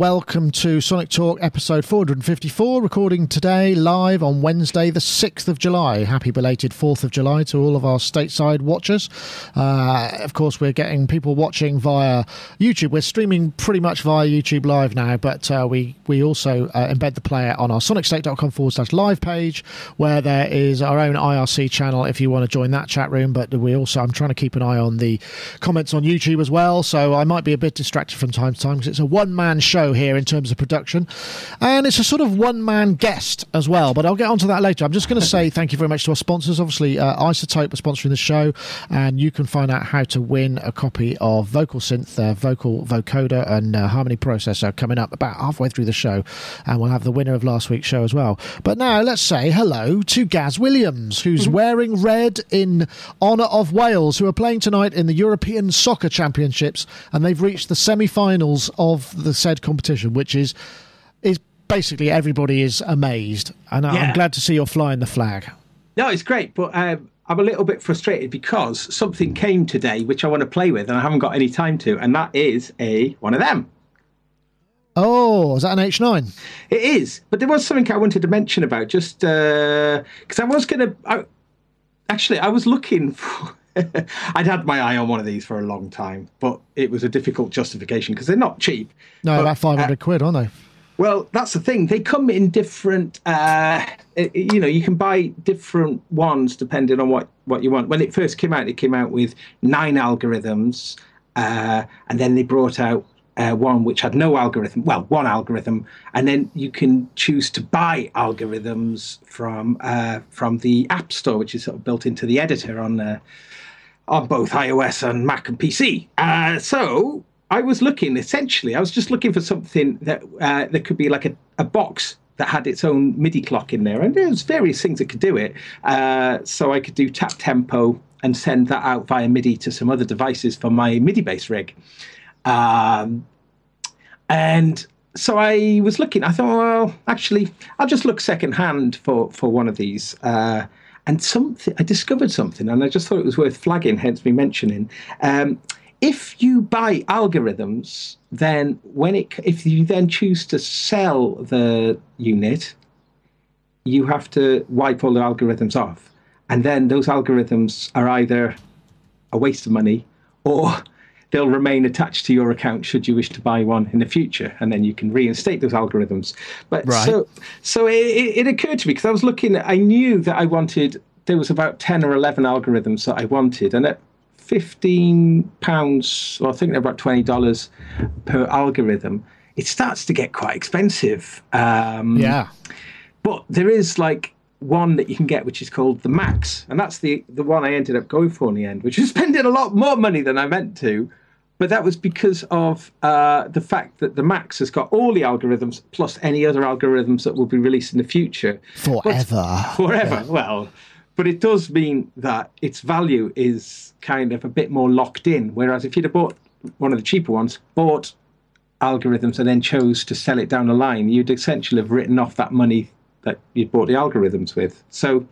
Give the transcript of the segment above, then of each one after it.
welcome to Sonic Talk episode 454, recording today live on Wednesday, the 6th of July. Happy belated 4th of July to all of our stateside watchers. Uh, of course, we're getting people watching via YouTube. We're streaming pretty much via YouTube Live now, but uh, we, we also uh, embed the player on our sonicstate.com forward slash live page, where there is our own IRC channel if you want to join that chat room. But we also, I'm trying to keep an eye on the comments on YouTube as well, so I might be a bit distracted from time to time because it's a one man show here in terms of production. And it's a sort of one man guest as well, but I'll get onto that later. I'm just going to say thank you very much to our sponsors. Obviously, uh, iZotope are sponsoring the show, and you can find out how to win a copy of Vocal Synth, uh, Vocal Vocoder, and uh, Harmony Processor coming up about halfway through the show. And we'll have the winner of last week's show as well. But now let's say hello to Gaz Williams, who's wearing red in honour of Wales, who are playing tonight in the European Soccer Championships, and they've reached the semi-finals of the said competition, which is is basically everybody is amazed, and I- I'm glad to see you're flying the flag. No, it's great, but um, I'm a little bit frustrated because something came today which I want to play with, and I haven't got any time to, and that is a one of them. Oh, is that an H9? It is, but there was something I wanted to mention about just because I was going to. Actually, I was looking for. I'd had my eye on one of these for a long time, but it was a difficult justification because they're not cheap. No, But, about 500 uh, quid, aren't they? Well, that's the thing. They come in different. Uh, you know, you can buy different ones depending on what what you want. When it first came out, it came out with nine algorithms, uh, and then they brought out uh, one which had no algorithm. Well, one algorithm, and then you can choose to buy algorithms from uh, from the App Store, which is sort of built into the editor on. Uh, on both iOS and Mac and PC. Uh, so I was looking essentially, I was just looking for something that uh, that could be like a, a box that had its own MIDI clock in there, and there's various things that could do it. Uh, so I could do tap tempo and send that out via MIDI to some other devices for my MIDI based rig. Um, and so I was looking. I thought, well, actually, I'll just look secondhand for for one of these. Uh, and something I discovered something, and I just thought it was worth flagging. Hence me mentioning. Um, if you buy algorithms, then when it if you then choose to sell the unit, you have to wipe all the algorithms off, and then those algorithms are either a waste of money or they'll remain attached to your account should you wish to buy one in the future and then you can reinstate those algorithms but Right. so so it, it, occurred to me because i was looking i knew that i wanted there was about 10 or 11 algorithms that i wanted and at 15 pounds or i think they're about 20 dollars per algorithm it starts to get quite expensive um, Yeah. but there is like one that you can get which is called the max and that's the the one i ended up going for in the end which is spending a lot more money than i meant to but that was because of uh, the fact that the max has got all the algorithms plus any other algorithms that will be released in the future Forever. forever well but it does mean that its value is kind of a bit more locked in whereas if you'd have bought one of the cheaper ones bought algorithms and then chose to sell it down the line, you'd essentially have written off that money that you'd bought the algorithms with. So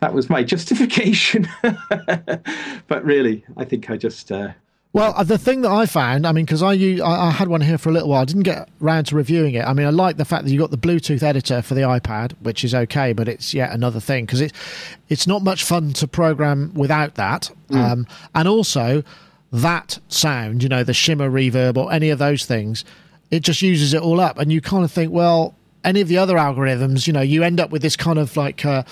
that was my justification. but really, I think I just. Uh, Well, uh, the thing that I found, I mean, because I I had one here for a little while, I didn't get round to reviewing it. I mean, I like the fact that you got the Bluetooth editor for the iPad, which is okay, but it's yet another thing because it's it's not much fun to program without that. Um, and also, that sound, you know, the shimmer reverb or any of those things, it just uses it all up, and you kind of think, well. Any of the other algorithms, you know, you end up with this kind of like, uh,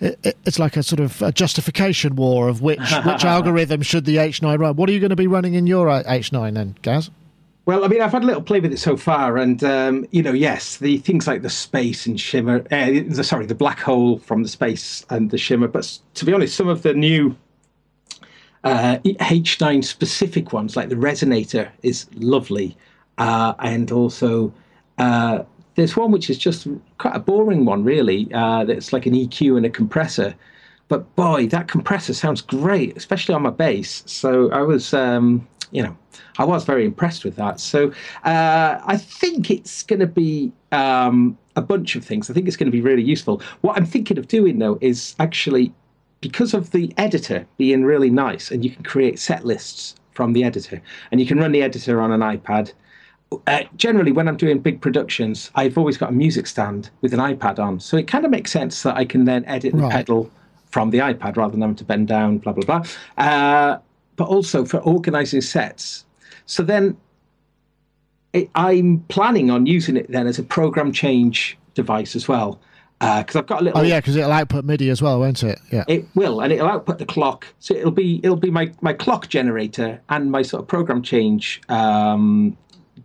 it, it- it's like a sort of a justification war of which which algorithm should the H9 run. What are you going to be running in your uh, H9 then, Gaz? Well, I mean, I've had a little play with it so far, and um, you know, yes, the things like the space and shimmer, uh, the, sorry, the black hole from the space and the shimmer. But to be honest, some of the new uh, H9 specific ones, like the resonator, is lovely, uh, and also uh, there's one which is just quite a boring one, really. Uh, that's like an EQ and a compressor. But boy, that compressor sounds great, especially on my bass. So I was, um, you know, I was very impressed with that. So uh, I think it's going to be um, a bunch of things. I think it's going to be really useful. What I'm thinking of doing though is actually because of the editor being really nice, and you can create set lists from the editor, and you can run the editor on an iPad. Uh, generally, when I'm doing big productions, I've always got a music stand with an iPad on, so it kind of makes sense that I can then edit the Right. pedal from the iPad rather than having to bend down, blah blah blah. Uh, but also for organising sets. So then it, I'm planning on using it then as a program change device as well, because I've got a little. Oh yeah, because it'll output MIDI as well, won't it? Yeah. It will, and it'll output the clock. So it'll be it'll be my, my clock generator and my sort of program change um,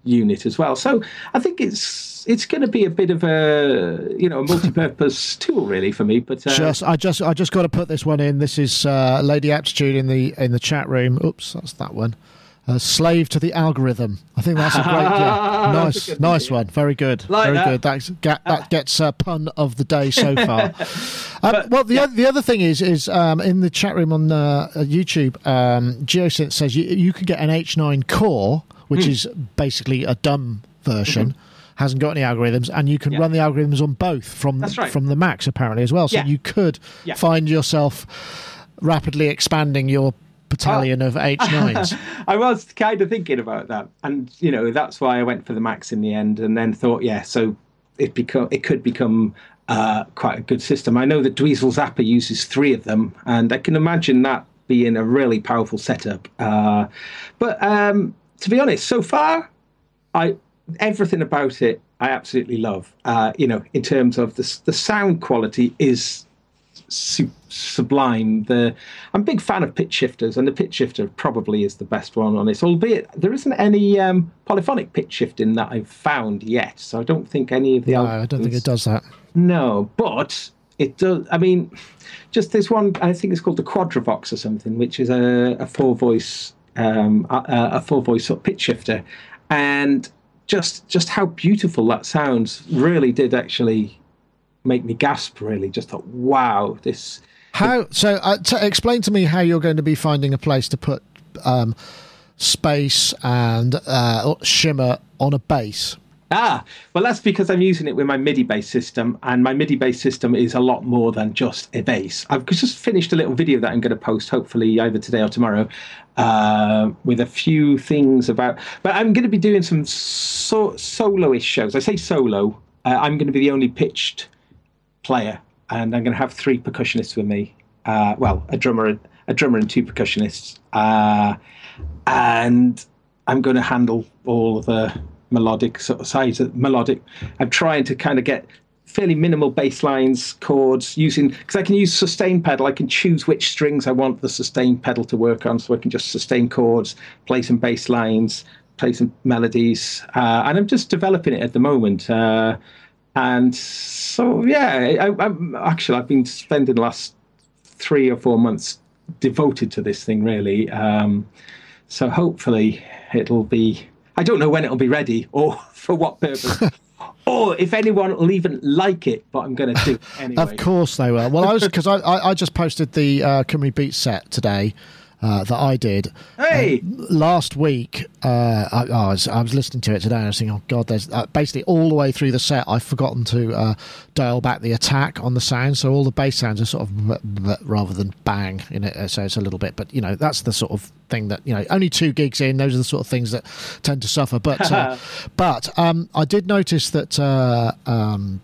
unit as well. So I think it's it's going to be a bit of a you know a multi-purpose tool really for me. But uh, Just, I just, I just got to put this one in. This is uh, Lady Aptitude in the in the chat room. Oops, that's that one. Uh, slave to the algorithm. I think that's a great, yeah, a nice, nice one. Very good, Like very that. good. That's get, that gets uh, pun of the day so far. um, well, the other, the other thing is is um, in the chat room on uh, YouTube, um, Geosynth says you you can get an H9 core, which Hmm. is basically a dumb version. Hasn't got any algorithms, and you can Mm-hmm. Yeah. run the algorithms on both from right. from the Macs apparently as well. So Yeah. you could Yeah. find yourself rapidly expanding your battalion of H9s. I was kind of thinking about that, and you know that's why I went for the Max in the end, and then thought, yeah, so it become it could become uh, quite a good system. I know that Dweezil Zappa uses three of them, and I can imagine that being a really powerful setup. Uh, but um, to be honest, so far, I everything about it I absolutely love. Uh, you know, in terms of the the sound quality is su- sublime. The I'm a big fan of pitch shifters, and the pitch shifter probably is the best one on this. Albeit there isn't any um, polyphonic pitch shifting that I've found yet, so I don't think any of the. no, I don't think it does that. no, but it does. I mean, just this one. I think it's called the Quadravox or something, which is a, a four voice, um, a, a four voice sort of pitch shifter, and just just how beautiful that sounds really did actually make me gasp. Really, just thought, wow, this. How? So, uh, t- explain to me how you're going to be finding a place to put um, space and uh, shimmer on a bass. Ah, well, that's because I'm using it with my MIDI bass system, and my MIDI bass system is a lot more than just a bass. I've just finished a little video that I'm going to post, hopefully either today or tomorrow, uh, with a few things about. But I'm going to be doing some so- solo-ish shows. I say solo. Uh, I'm going to be the only pitched player, and I'm going to have three percussionists with me. Uh, well, a drummer, a drummer, and two percussionists, uh, and I'm going to handle all of the melodic sort of sides of melodic. I'm trying to kind of get fairly minimal bass lines, chords using because I can use sustain pedal. I can choose which strings I want the sustain pedal to work on, so I can just sustain chords, play some bass lines, play some melodies, uh, and I'm just developing it at the moment. Uh, and so yeah, I, I'm actually I've been spending the last three or four months devoted to this thing really. Um, so hopefully it'll be. I don't know when it'll be ready or for what purpose, or if anyone will even like it. But I'm going to do it anyway. Of course they will. Well, I was because I, I, I just posted the uh, Cymru Beat set today uh, that I did. Hey, last week, uh, I, I, was, I was listening to it today and I was thinking, oh, God, there's uh, basically all the way through the set, I've forgotten to uh, dial back the attack on the sound. So all the bass sounds are sort of rather than bang in it. So it's a little bit, but you know, that's the sort of thing that, you know, only two gigs in, those are the sort of things that tend to suffer. But, uh, but um, I did notice that. Uh, um,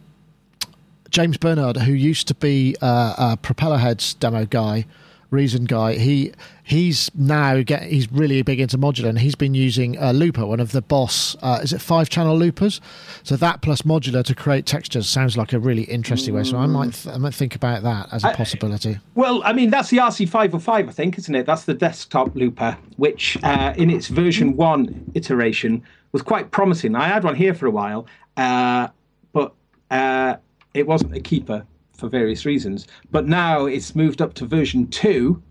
James Bernard, who used to be uh, a Propellerheads demo guy, Reason guy, he he's now get he's really big into modular, and he's been using a looper, one of the Boss, uh, is it five channel loopers? So that plus modular to create textures sounds like a really interesting way. So I might th- I might think about that as a I- possibility. Well, I mean, that's the RC505, I think, isn't it? That's the desktop looper, which uh, in its version one iteration was quite promising. I had one here for a while, uh, but uh, it wasn't a keeper for various reasons. But now it's moved up to version two.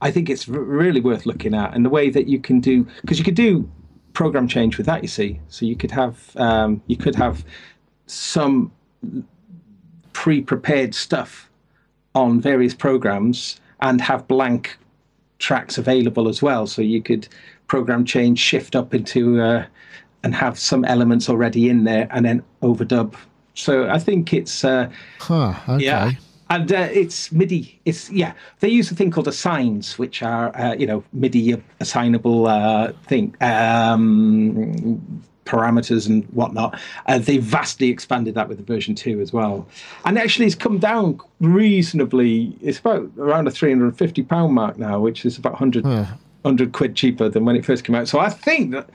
I think it's r- really worth looking at, and the way that you can do because you could do program change with that. You see, so you could have um, you could have some pre-prepared stuff on various programs and have blank tracks available as well. So you could program change, shift up into, uh, and have some elements already in there, and then overdub. So I think it's uh, Huh. Okay. yeah, and uh, it's MIDI. It's yeah. They use a thing called assigns, which are uh, you know MIDI assignable uh, thing um, parameters and whatnot. Uh, they vastly expanded that with the version two as well, and actually it's come down reasonably. It's about around a three hundred and fifty pound mark now, which is about 100, 100 quid cheaper than when it first came out. So I think that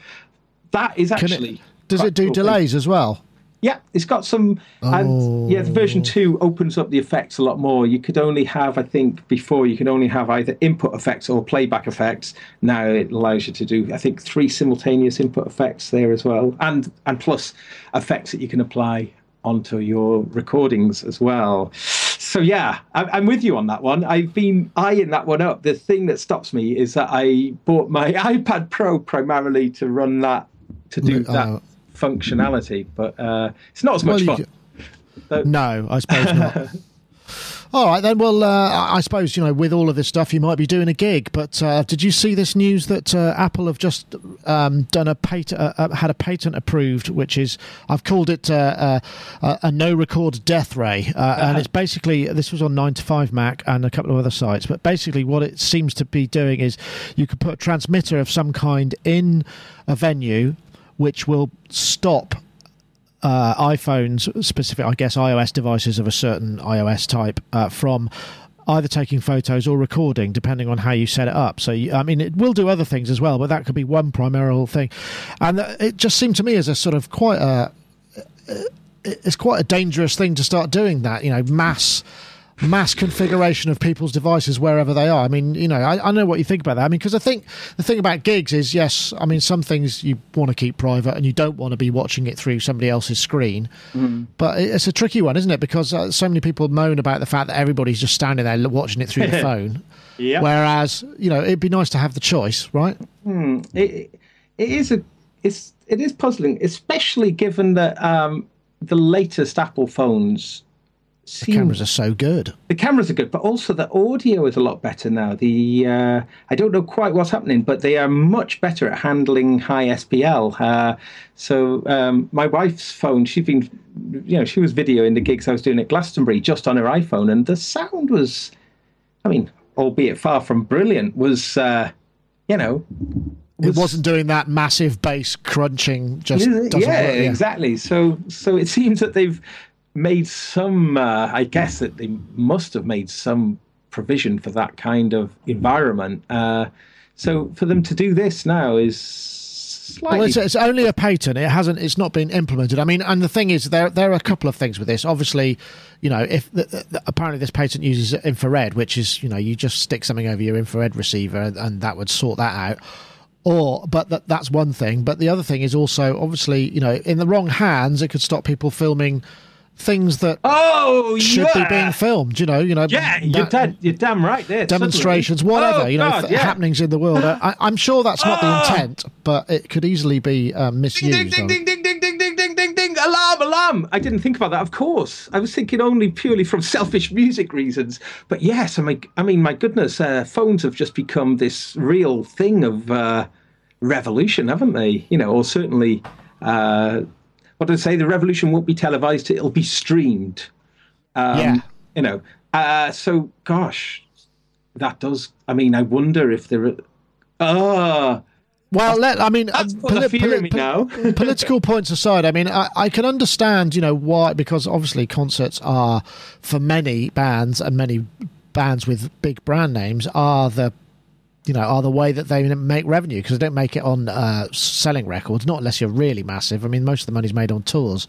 that is actually. it, does it do cool. delays as well? Yeah, it's got some, and yeah, the version two opens up the effects a lot more. You could only have, I think, before you could only have either input effects or playback effects. Now it allows you to do, I think, three simultaneous input effects there as well, and and plus effects that you can apply onto your recordings as well. So yeah, I'm, I'm with you on that one. I've been eyeing that one up. The thing that stops me is that I bought my iPad Pro primarily to run that, to do Uh, that functionality, but uh, it's not as much Well, fun. c- No, I suppose not. All right, then. Well, uh, I suppose you know, with all of this stuff, you might be doing a gig. But uh, did you see this news that uh, Apple have just um, done a patent, uh, uh, had a patent approved, which is I've called it uh, uh, a no record death ray, uh, and it's basically this was on nine to five Mac and a couple of other sites. But basically, what it seems to be doing is you could put a transmitter of some kind in a venue, which will stop uh, iPhones, specific, I guess, iOS devices of a certain iOS type uh, from either taking photos or recording, depending on how you set it up. So, I mean, it will do other things as well, but that could be one primary thing. And uh, it just seemed to me as a sort of quite a it's quite a dangerous thing to start doing that. You know, mass mass configuration of people's devices wherever they are. I mean, you know, I, I know what you think about that. I mean, because I think the thing about gigs is, yes, I mean, some things you want to keep private and you don't want to be watching it through somebody else's screen. But it's a tricky one, isn't it? Because uh, so many people moan about the fact that everybody's just standing there watching it through the phone. Yeah. Whereas, you know, it'd be nice to have the choice, right? it, it is a it's it is puzzling, especially given that um, the latest Apple phones seem Cameras are so good. the cameras are good, but also the audio is a lot better now. The uh, I don't know quite what's happening, but they are much better at handling high SPL. Uh, so um, my wife's phone, she's been, you know, she was videoing the gigs I was doing at Glastonbury just on her iPhone, and the sound was, I mean, albeit far from brilliant, was, uh, you know, It wasn't doing that massive bass crunching. Just yeah, doesn't work. exactly. So, so it seems that they've made some. Uh, I guess that they must have made some provision for that kind of environment. Uh, so, for them to do this now is slightly. Well, it's, it's only a patent. It hasn't. It's not been implemented. I mean, and the thing is, there there are a couple of things with this. Obviously, you know, if the, the, apparently this patent uses infrared, which is you know you just stick something over your infrared receiver and, and that would sort that out. Or, but that that's one thing. But the other thing is also obviously, you know, in the wrong hands, it could stop people filming things that oh, should yeah. be being filmed. You know, you know, Yeah, you're, that- dead, you're damn right there. demonstrations, suddenly. whatever Oh, you know, God, th- yeah. happenings in the world. I, I'm sure that's not the Ah! intent, but it could easily be um, misused. Ding, ding, ding, ding, ding, ding, ding, ding, ding, ding, alarm, alarm. I didn't think about that, of course. I was thinking only purely from selfish music reasons. But yes, I mean, I mean my goodness, uh, phones have just become this real thing of uh, revolution, haven't they? You know, or certainly, uh, what did I say? The revolution won't be televised, it'll be streamed. Um, Yeah. You know, uh, so gosh, that does. I mean, I wonder if there are. Ah, Well, let I mean, That's um, put the fear me now. political points aside, I mean, I, I can understand, you know, why because obviously concerts are for many bands and many bands with big brand names are the you know are the way that they make revenue because they don't make it on uh, selling records not unless you're really massive. I mean most of the money's made on tours.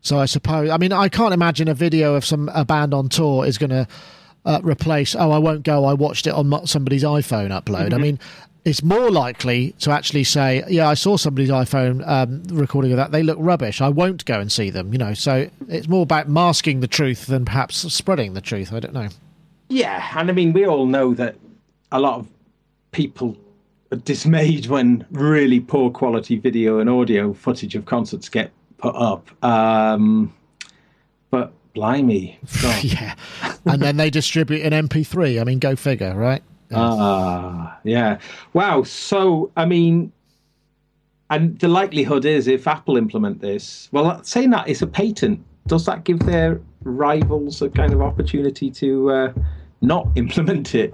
So i suppose i mean i can't imagine a video of some a band on tour is going to uh, replace oh i won't go i watched it on somebody's iphone upload. I mean it's more likely to actually say yeah i saw somebody's iphone um, recording of that. They look rubbish. I won't go and see them you know? So it's more about masking the truth than perhaps spreading the truth. I don't know. Yeah, and I mean, we all know that a lot of people are dismayed when really poor quality video and audio footage of concerts get put up. Um, but blimey, yeah and then they distribute an mp3 i mean go figure right ah, yeah, wow. So, I mean, and the likelihood is if Apple implement this, well, saying that it's a patent, does that give their rivals a kind of opportunity to uh, not implement it?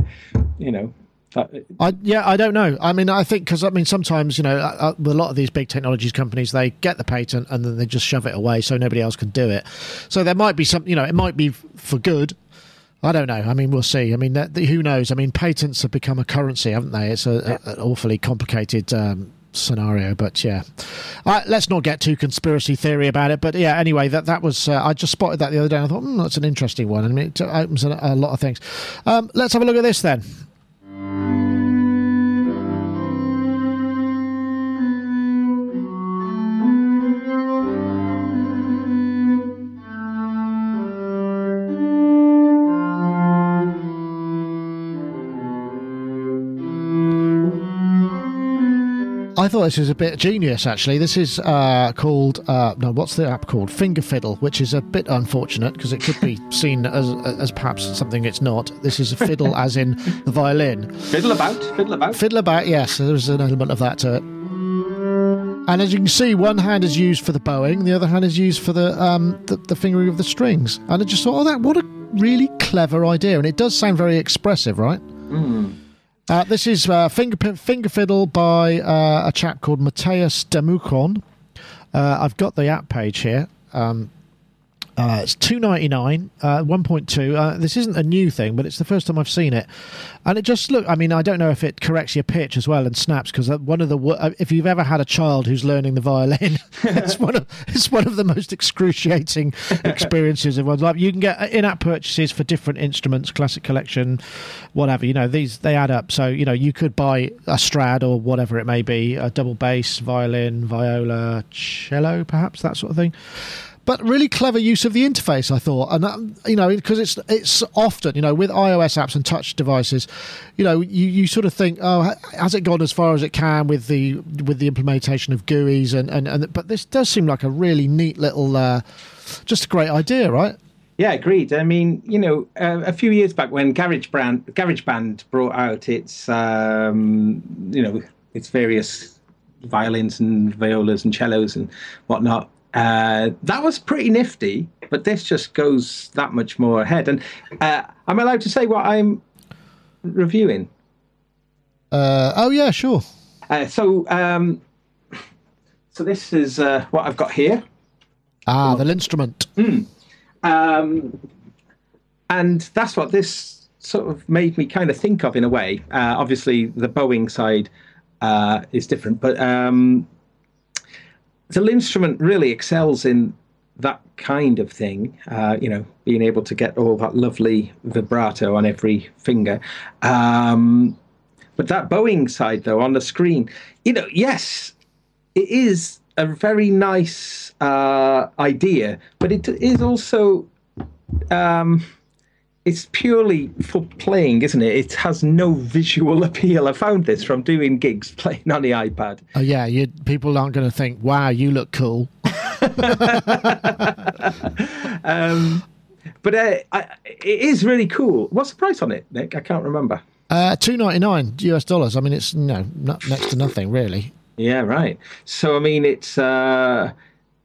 You know. That, I, yeah, I don't know. I mean, I think because I mean, sometimes you know, uh, a lot of these big technologies companies they get the patent and then they just shove it away so nobody else can do it. So there might be some, you know, it might be for good. I don't know. I mean, we'll see. I mean, that, who knows? I mean, patents have become a currency, haven't they? It's a, a, an awfully complicated um, scenario. But yeah, uh, let's not get too conspiracy theory about it. But yeah, anyway, that that was uh, I just spotted that the other day. and I thought mm, that's an interesting one. I mean, it opens a, a lot of things. Um, let's have a look at this then. Música I thought this was a bit genius, actually. This is uh, called, uh, no, what's the app called? Finger Fiddle, which is a bit unfortunate because it could be seen as, as perhaps something it's not. This is a fiddle, as in the violin. Fiddle about, fiddle about. Fiddle about, yes. There's an element of that to it. And as you can see, one hand is used for the bowing, the other hand is used for the um, the, the fingering of the strings. And I just thought, oh, that what a really clever idea, and it does sound very expressive, right? Mm. Uh, this is uh, finger, finger Fiddle by uh, a chap called Mateus Demucon. Uh, I've got the app page here. Um, uh, it's two ninety nine, uh, one point two. Uh, this isn't a new thing, but it's the first time I've seen it, and it just look. I mean, I don't know if it corrects your pitch as well and snaps because uh, one of the uh, if you've ever had a child who's learning the violin, it's one of it's one of the most excruciating experiences of one's life. You can get uh, in app purchases for different instruments, classic collection, whatever. You know, these they add up. So you know, you could buy a Strad or whatever it may be, a double bass, violin, viola, cello, perhaps that sort of thing but really clever use of the interface, I thought, and um, you know because it's it's often you know with iOS apps and touch devices, you know you, you sort of think oh has it gone as far as it can with the with the implementation of GUIs and and, and but this does seem like a really neat little uh, just a great idea, right? Yeah, agreed. I mean, you know, uh, a few years back when GarageBand GarageBand brought out its um, you know its various violins and violas and cellos and whatnot uh, that was pretty nifty, but this just goes that much more ahead. And uh, I'm allowed to say what I'm reviewing. Uh, oh yeah, sure. Uh, so, um, so this is uh, what I've got here. Ah, the instrument. Mm. Um, and that's what this sort of made me kind of think of in a way. Uh, obviously, the bowing side is different, but um, the instrument really excels in that kind of thing. Uh, you know, being able to get all that lovely vibrato on every finger. Um, but that bowing side, though, on the screen, you know, yes, it is a very nice uh, idea, but it is also. Um, it's purely for playing, isn't it? It has no visual appeal. I found this from doing gigs playing on the iPad. Oh yeah, you, people aren't going to think, "Wow, you look cool." um, but uh, I, it is really cool. What's the price on it, Nick? I can't remember. Uh, Two ninety nine US dollars. I mean, it's you know next to nothing really. Yeah, right. So I mean, it's uh,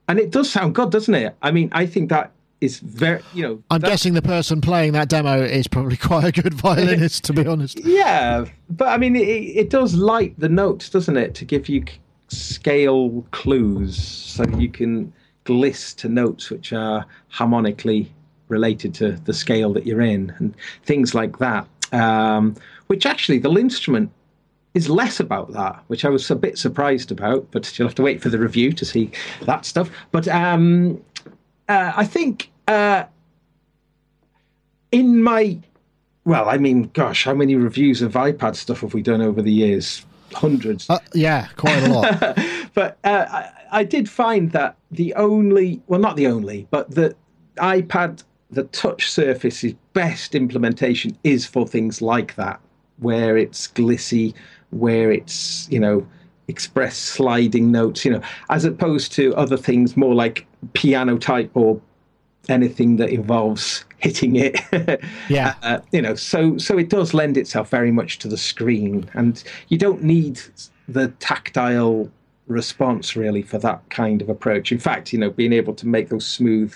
and it does sound good, doesn't it? I mean, I think that is very, you know. I'm guessing the person playing that demo is probably quite a good violinist, to be honest. Yeah, but I mean, it, it does light the notes, doesn't it, to give you scale clues so you can gliss to notes which are harmonically related to the scale that you're in and things like that. Um, which actually, the instrument is less about that, which I was a bit surprised about, but you'll have to wait for the review to see that stuff. But um, uh, I think uh, in my, well, I mean, gosh, how many reviews of iPad stuff have we done over the years? Hundreds. Uh, yeah, quite a lot. but uh, I, I did find that the only, well, not the only, but the iPad, the touch surface's best implementation is for things like that, where it's glissy, where it's, you know, express sliding notes, you know, as opposed to other things more like piano type or anything that involves hitting it. yeah. Uh, you know, so so it does lend itself very much to the screen, and you don't need the tactile response really for that kind of approach. In fact, you know, being able to make those smooth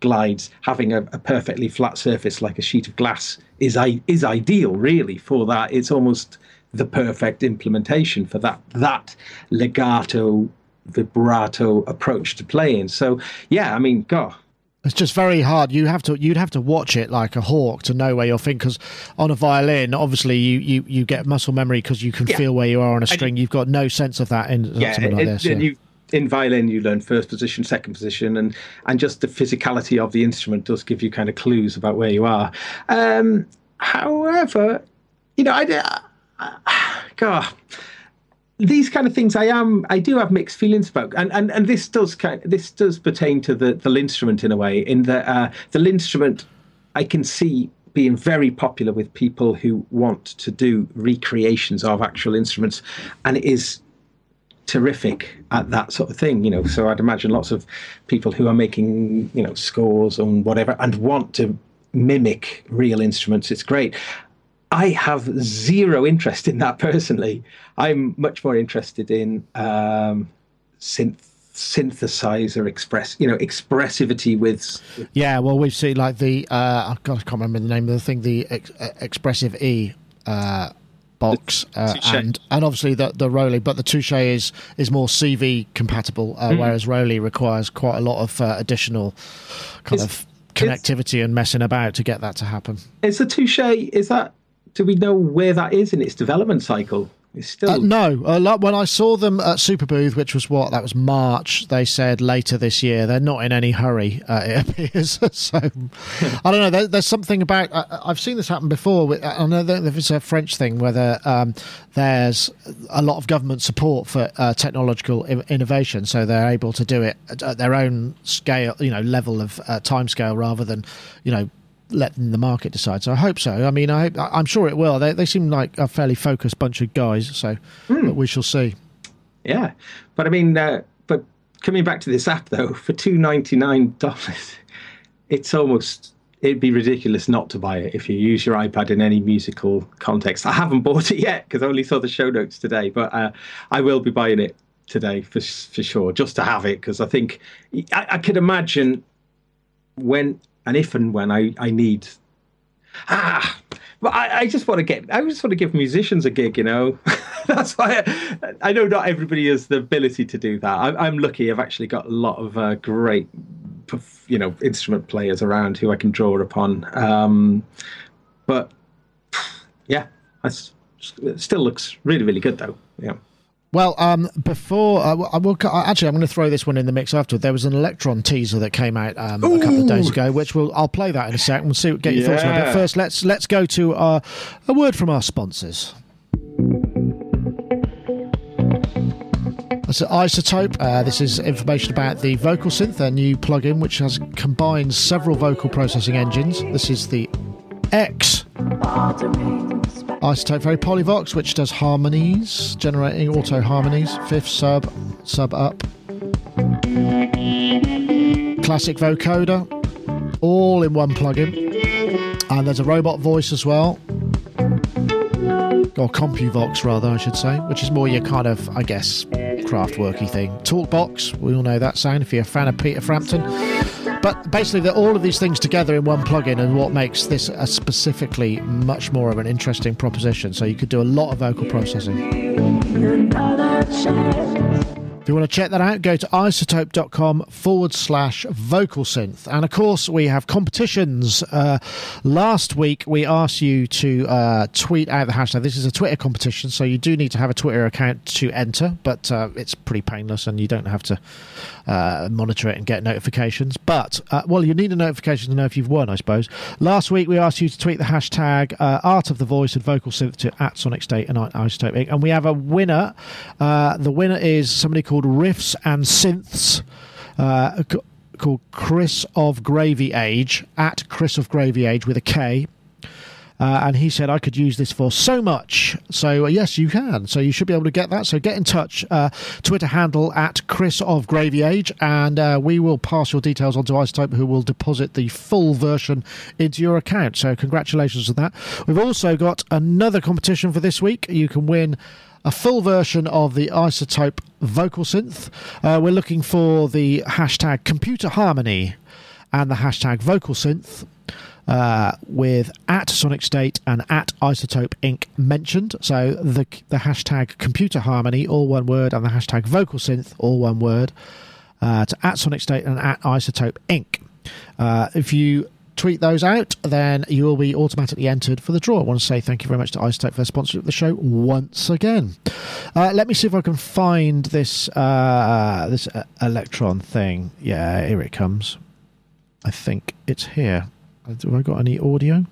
glides, having a, a perfectly flat surface like a sheet of glass is I, is ideal, really, for that. It's almost the perfect implementation for that that legato vibrato approach to playing. So yeah, I mean, God, it's just very hard. You have to you'd have to watch it like a hawk to know where you're thinking. Because on a violin, obviously you, you, you get muscle memory because you can Yeah. feel where you are on a string. You've got no sense of that in yeah, something like it- this. yeah. you, in violin you learn first position, second position, and and just the physicality of the instrument does give you kind of clues about where you are. Um, however, you know, I, I God. These kind of things, I am, I do have mixed feelings about, and and, and this does kind, this does pertain to the the instrument in a way. In that uh, the instrument, I can see being very popular with people who want to do recreations of actual instruments, and it is terrific at that sort of thing, you know. So I'd imagine lots of people who are making, you know, scores and whatever and want to mimic real instruments. It's great. I have zero interest in that personally. I'm much more interested in um, synth synthesizer express you know expressivity with Yeah, well, we've seen like the uh, God, I can't remember the name of the thing, the ex- uh, Expressive E uh, box, uh, and and obviously the the ROLI, but the Touche is is more CV compatible, uh, whereas ROLI requires quite a lot of uh, additional kind Is- of connectivity and messing about to get that to happen. is the touche is that do we know where that is in its development cycle it's still Uh, no, when I saw them at Superbooth, which was what that was March. They said later this year. They're not in any hurry. Uh, it appears. so I don't know. There, there's something about. I, I've seen this happen before. I know if it's a French thing whether um, there's a lot of government support for uh, technological innovation, so they're able to do it at, at their own scale, you know, level of uh, time scale, rather than you know letting the market decide. So I hope so. I mean, I hope, I'm sure it will. They, they seem like a fairly focused bunch of guys. So but we shall see. Yeah, but I mean, uh, but coming back to this app though, for two ninety nine dollars, it's almost it'd be ridiculous not to buy it if you use your iPad in any musical context. I haven't bought it yet because I only saw the show notes today, but uh, I will be buying it today for for sure, just to have it because I think I, I could imagine when and if and when I I need ah but I, I just want to get i just want to give musicians a gig you know? That's why I, I know not everybody has the ability to do that. I'm, I'm lucky i've actually got a lot of uh, great you know instrument players around who i can draw upon. Um, but yeah it still looks really really good though. Yeah Well, um, before uh, I will actually, I'm going to throw this one in the mix after. There was an Elektron teaser that came out um, a couple of days ago, which will I'll play that in a second. We'll see get your thoughts on it. But first, let's let's go to uh, a word from our sponsors. That's iZotope. Uh, this is information about the Vocal Synth, their new plugin, which has combined several vocal processing engines. This is the X iZotope very Polyvox, which does harmonies, generating auto harmonies, fifth sub, sub up. Classic vocoder, all in one plugin. And there's a robot voice as well. Or CompuVox, rather, I should say, which is more your kind of, I guess, craftworky thing. Talkbox, we all know that sound if you're a fan of Peter Frampton. But basically, they're all of these things together in one plugin, and what makes this a specifically much more of an interesting proposition. So you could do a lot of vocal processing. If you want to check that out, go to izotope.com forward slash vocal synth. And of course, we have competitions. Uh, last week, we asked you to uh, tweet out the hashtag. This is a Twitter competition, so you do need to have a Twitter account to enter, but uh, it's pretty painless and you don't have to uh, monitor it and get notifications. But, uh, well, you need a notification to know if you've won, I suppose. Last week, we asked you to tweet the hashtag uh, art of the voice and vocal synth to at Sonic State and iZotope Inc. And we have a winner. The winner is somebody called Riffs and Synths. Uh, called Chris of Gravy Age at Chris of Gravy Age with a K. Uh, and he said I could use this for so much. So uh, yes, you can. So you should be able to get that. So get in touch. Uh, Twitter handle at Chris of Gravy Age, and uh, we will pass your details on to iZotope, who will deposit the full version into your account. So congratulations on that. We've also got another competition for this week. You can win a full version of the iZotope vocal synth. Uh, we're looking for the hashtag computer harmony. and the hashtag vocal synth uh, with at Sonic State and at iZotope Inc. mentioned. So the the hashtag Computer Harmony, all one word, and the hashtag Vocal Synth, all one word, uh, to at Sonic State and at iZotope Inc. Uh, if you tweet those out, then you will be automatically entered for the draw. I want to say thank you very much to iZotope for sponsoring the show once again. Uh, let me see if I can find this uh, this uh, Elektron thing. Yeah, here it comes. I think it's here. Have I got any audio?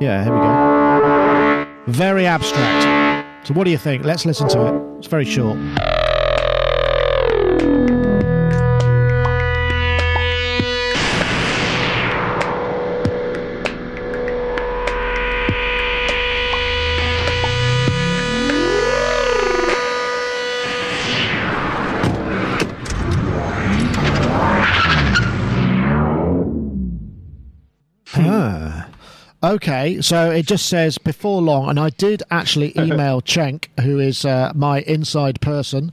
Yeah, here we go. Very abstract. So, what do you think? Let's listen to it. It's very short. Okay, so it just says before long, and I did actually email Chenk, who is uh, my inside person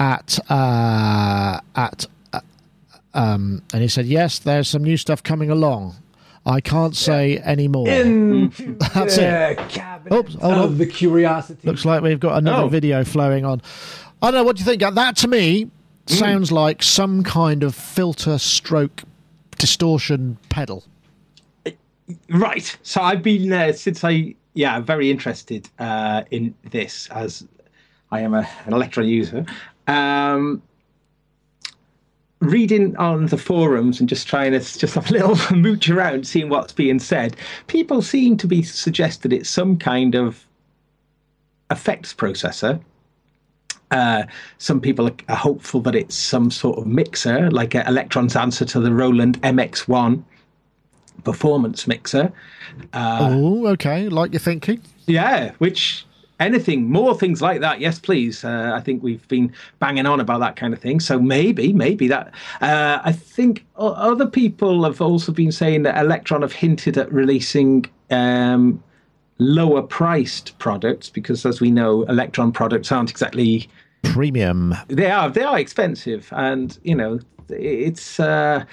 at uh, at uh, um, and he said yes, there's some new stuff coming along. I can't say any more. In That's cabinet Oops, hold of on. the curiosity. Looks like we've got another Oh. video flowing on. I don't know. What do you think? That to me sounds like some kind of filter stroke distortion pedal. Right. So I've been uh, since I yeah very interested uh, in this as I am a, an Elektron user. Um, reading on the forums and just trying to just have a little mooch around, seeing what's being said. People seem to be suggested it's some kind of effects processor. Uh, some people are, hopeful that it's some sort of mixer, like Elektron's answer to the Roland MX1 performance mixer. oh, okay. Like you're thinking. Yeah, which anything more things like that yes please uh, i think we've been banging on about that kind of thing so maybe maybe that uh, i think o- other people have also been saying that Elektron have hinted at releasing um, lower priced products because as we know Elektron products aren't exactly Premium. they are they are expensive and you know it's uh,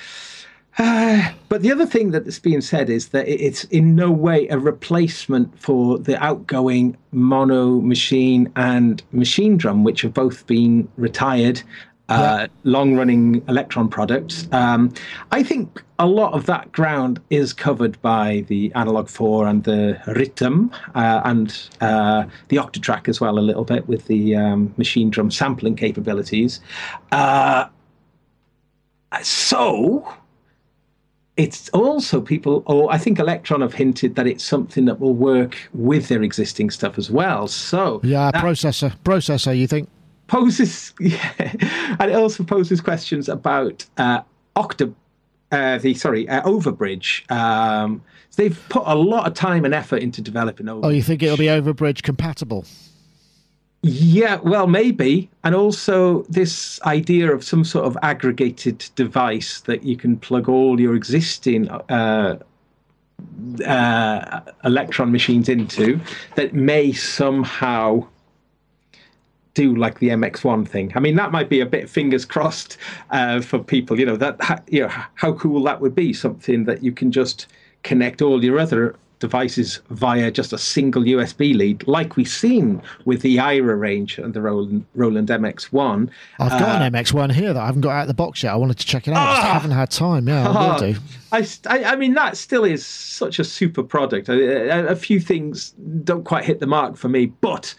uh, but the other thing that's being said is that it's in no way a replacement for the outgoing mono machine and machine drum, which have both been retired, uh, long running Elektron products. Um, I think a lot of that ground is covered by the Analog 4 and the Rhythm uh, and uh, the Octatrack as well, a little bit with the um, machine drum sampling capabilities. Uh, so it's also people or i think Elektron have hinted that it's something that will work with their existing stuff as well so Yeah, that processor. Processor, you think? poses yeah, and it also poses questions about uh octa uh, the sorry uh, overbridge um they've put a lot of time and effort into developing over Oh, you think it'll be overbridge compatible? Yeah, well, maybe. And also, this idea of some sort of aggregated device that you can plug all your existing uh, uh, Elektron machines into that may somehow do like the MX1 thing. I mean, that might be a bit fingers crossed uh, for people. You know that you know how cool that would be. Something that you can just connect all your other devices via just a single USB lead, like we've seen with the IRA range and the Roland, Roland MX1. I've got Uh, an MX1 here that I haven't got out of the box yet. I wanted to check it out. I just Ah! haven't had time. Yeah, I will Ah, do. I, I, mean, that still is such a super product. A, a, a few things don't quite hit the mark for me, but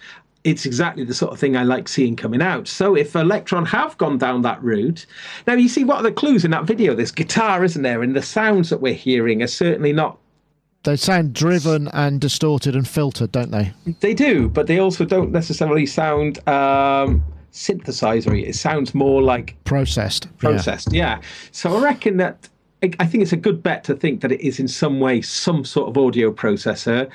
it's exactly the sort of thing I like seeing coming out. So if Elektron have gone down that route, now you see what are the clues in that video? There's guitar, isn't there? And the sounds that we're hearing are certainly not. They sound driven and distorted and filtered, don't they? They do, but they also don't necessarily sound um, synthesizery. It sounds more like Processed. Processed. Yeah. So I reckon that I I think it's a good bet to think that it is in some way some sort of audio processor.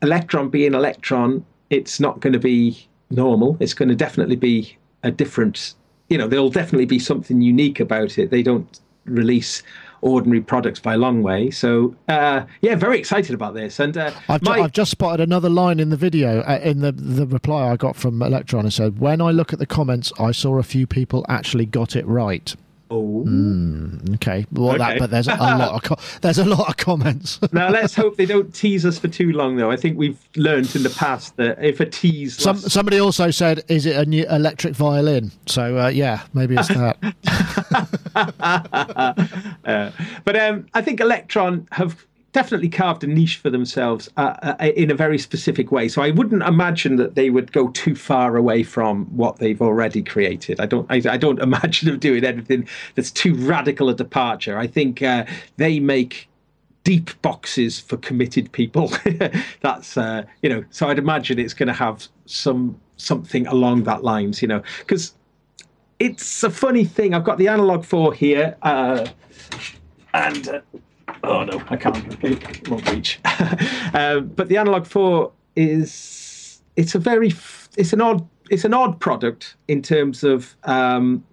Elektron being Elektron, it's not going to be normal. It's going to definitely be a different. You know, there'll definitely be something unique about it. They don't release ordinary products by a long way. So uh, yeah, very excited about this. And uh, I've, ju- I've just spotted another line in the video, uh, in the, the reply I got from Elektron. It said, When I look at the comments, I saw a few people actually got it right. Oh. Okay, well, that, but there's a lot of co- there's a lot of comments. Now let's hope they don't tease us for too long, though. I think we've learned in the past that if a tease, Some, lasts- somebody also said, "Is it a new electric violin?" So uh, yeah, maybe it's that. but um, I think Elektron have definitely carved a niche for themselves uh, uh, in a very specific way. So I wouldn't imagine that they would go too far away from what they've already created. I don't. I, I don't imagine them doing anything that's too radical a departure. I think uh, they make deep boxes for committed people. That's uh, you know. So I'd imagine it's going to have some something along that lines. You know, because it's a funny thing. I've got the analog four here, uh, and uh, oh no, I can't. Okay, it won't reach. um, but the analog four is it's a very it's an odd it's an odd product in terms of um,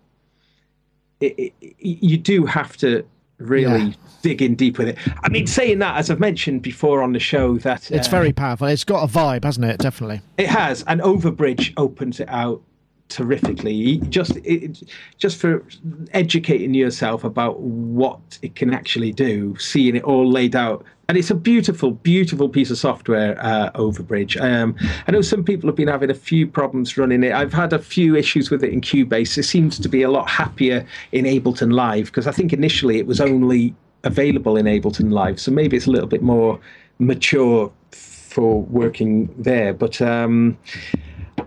it, it, you do have to really Yeah. dig in deep with it. I mean, saying that, as I've mentioned before on the show, that It's uh, very powerful. It's got a vibe, hasn't it? Definitely. it has, and Overbridge opens it out terrifically. Just it, just for educating yourself about what it can actually do, seeing it all laid out. And it's a beautiful, beautiful piece of software, uh, Overbridge. Um, I know some people have been having a few problems running it. I've had a few issues with it in Cubase. It seems to be a lot happier in Ableton Live because I think initially it was only available in Ableton Live. So maybe it's a little bit more mature for working there. But um,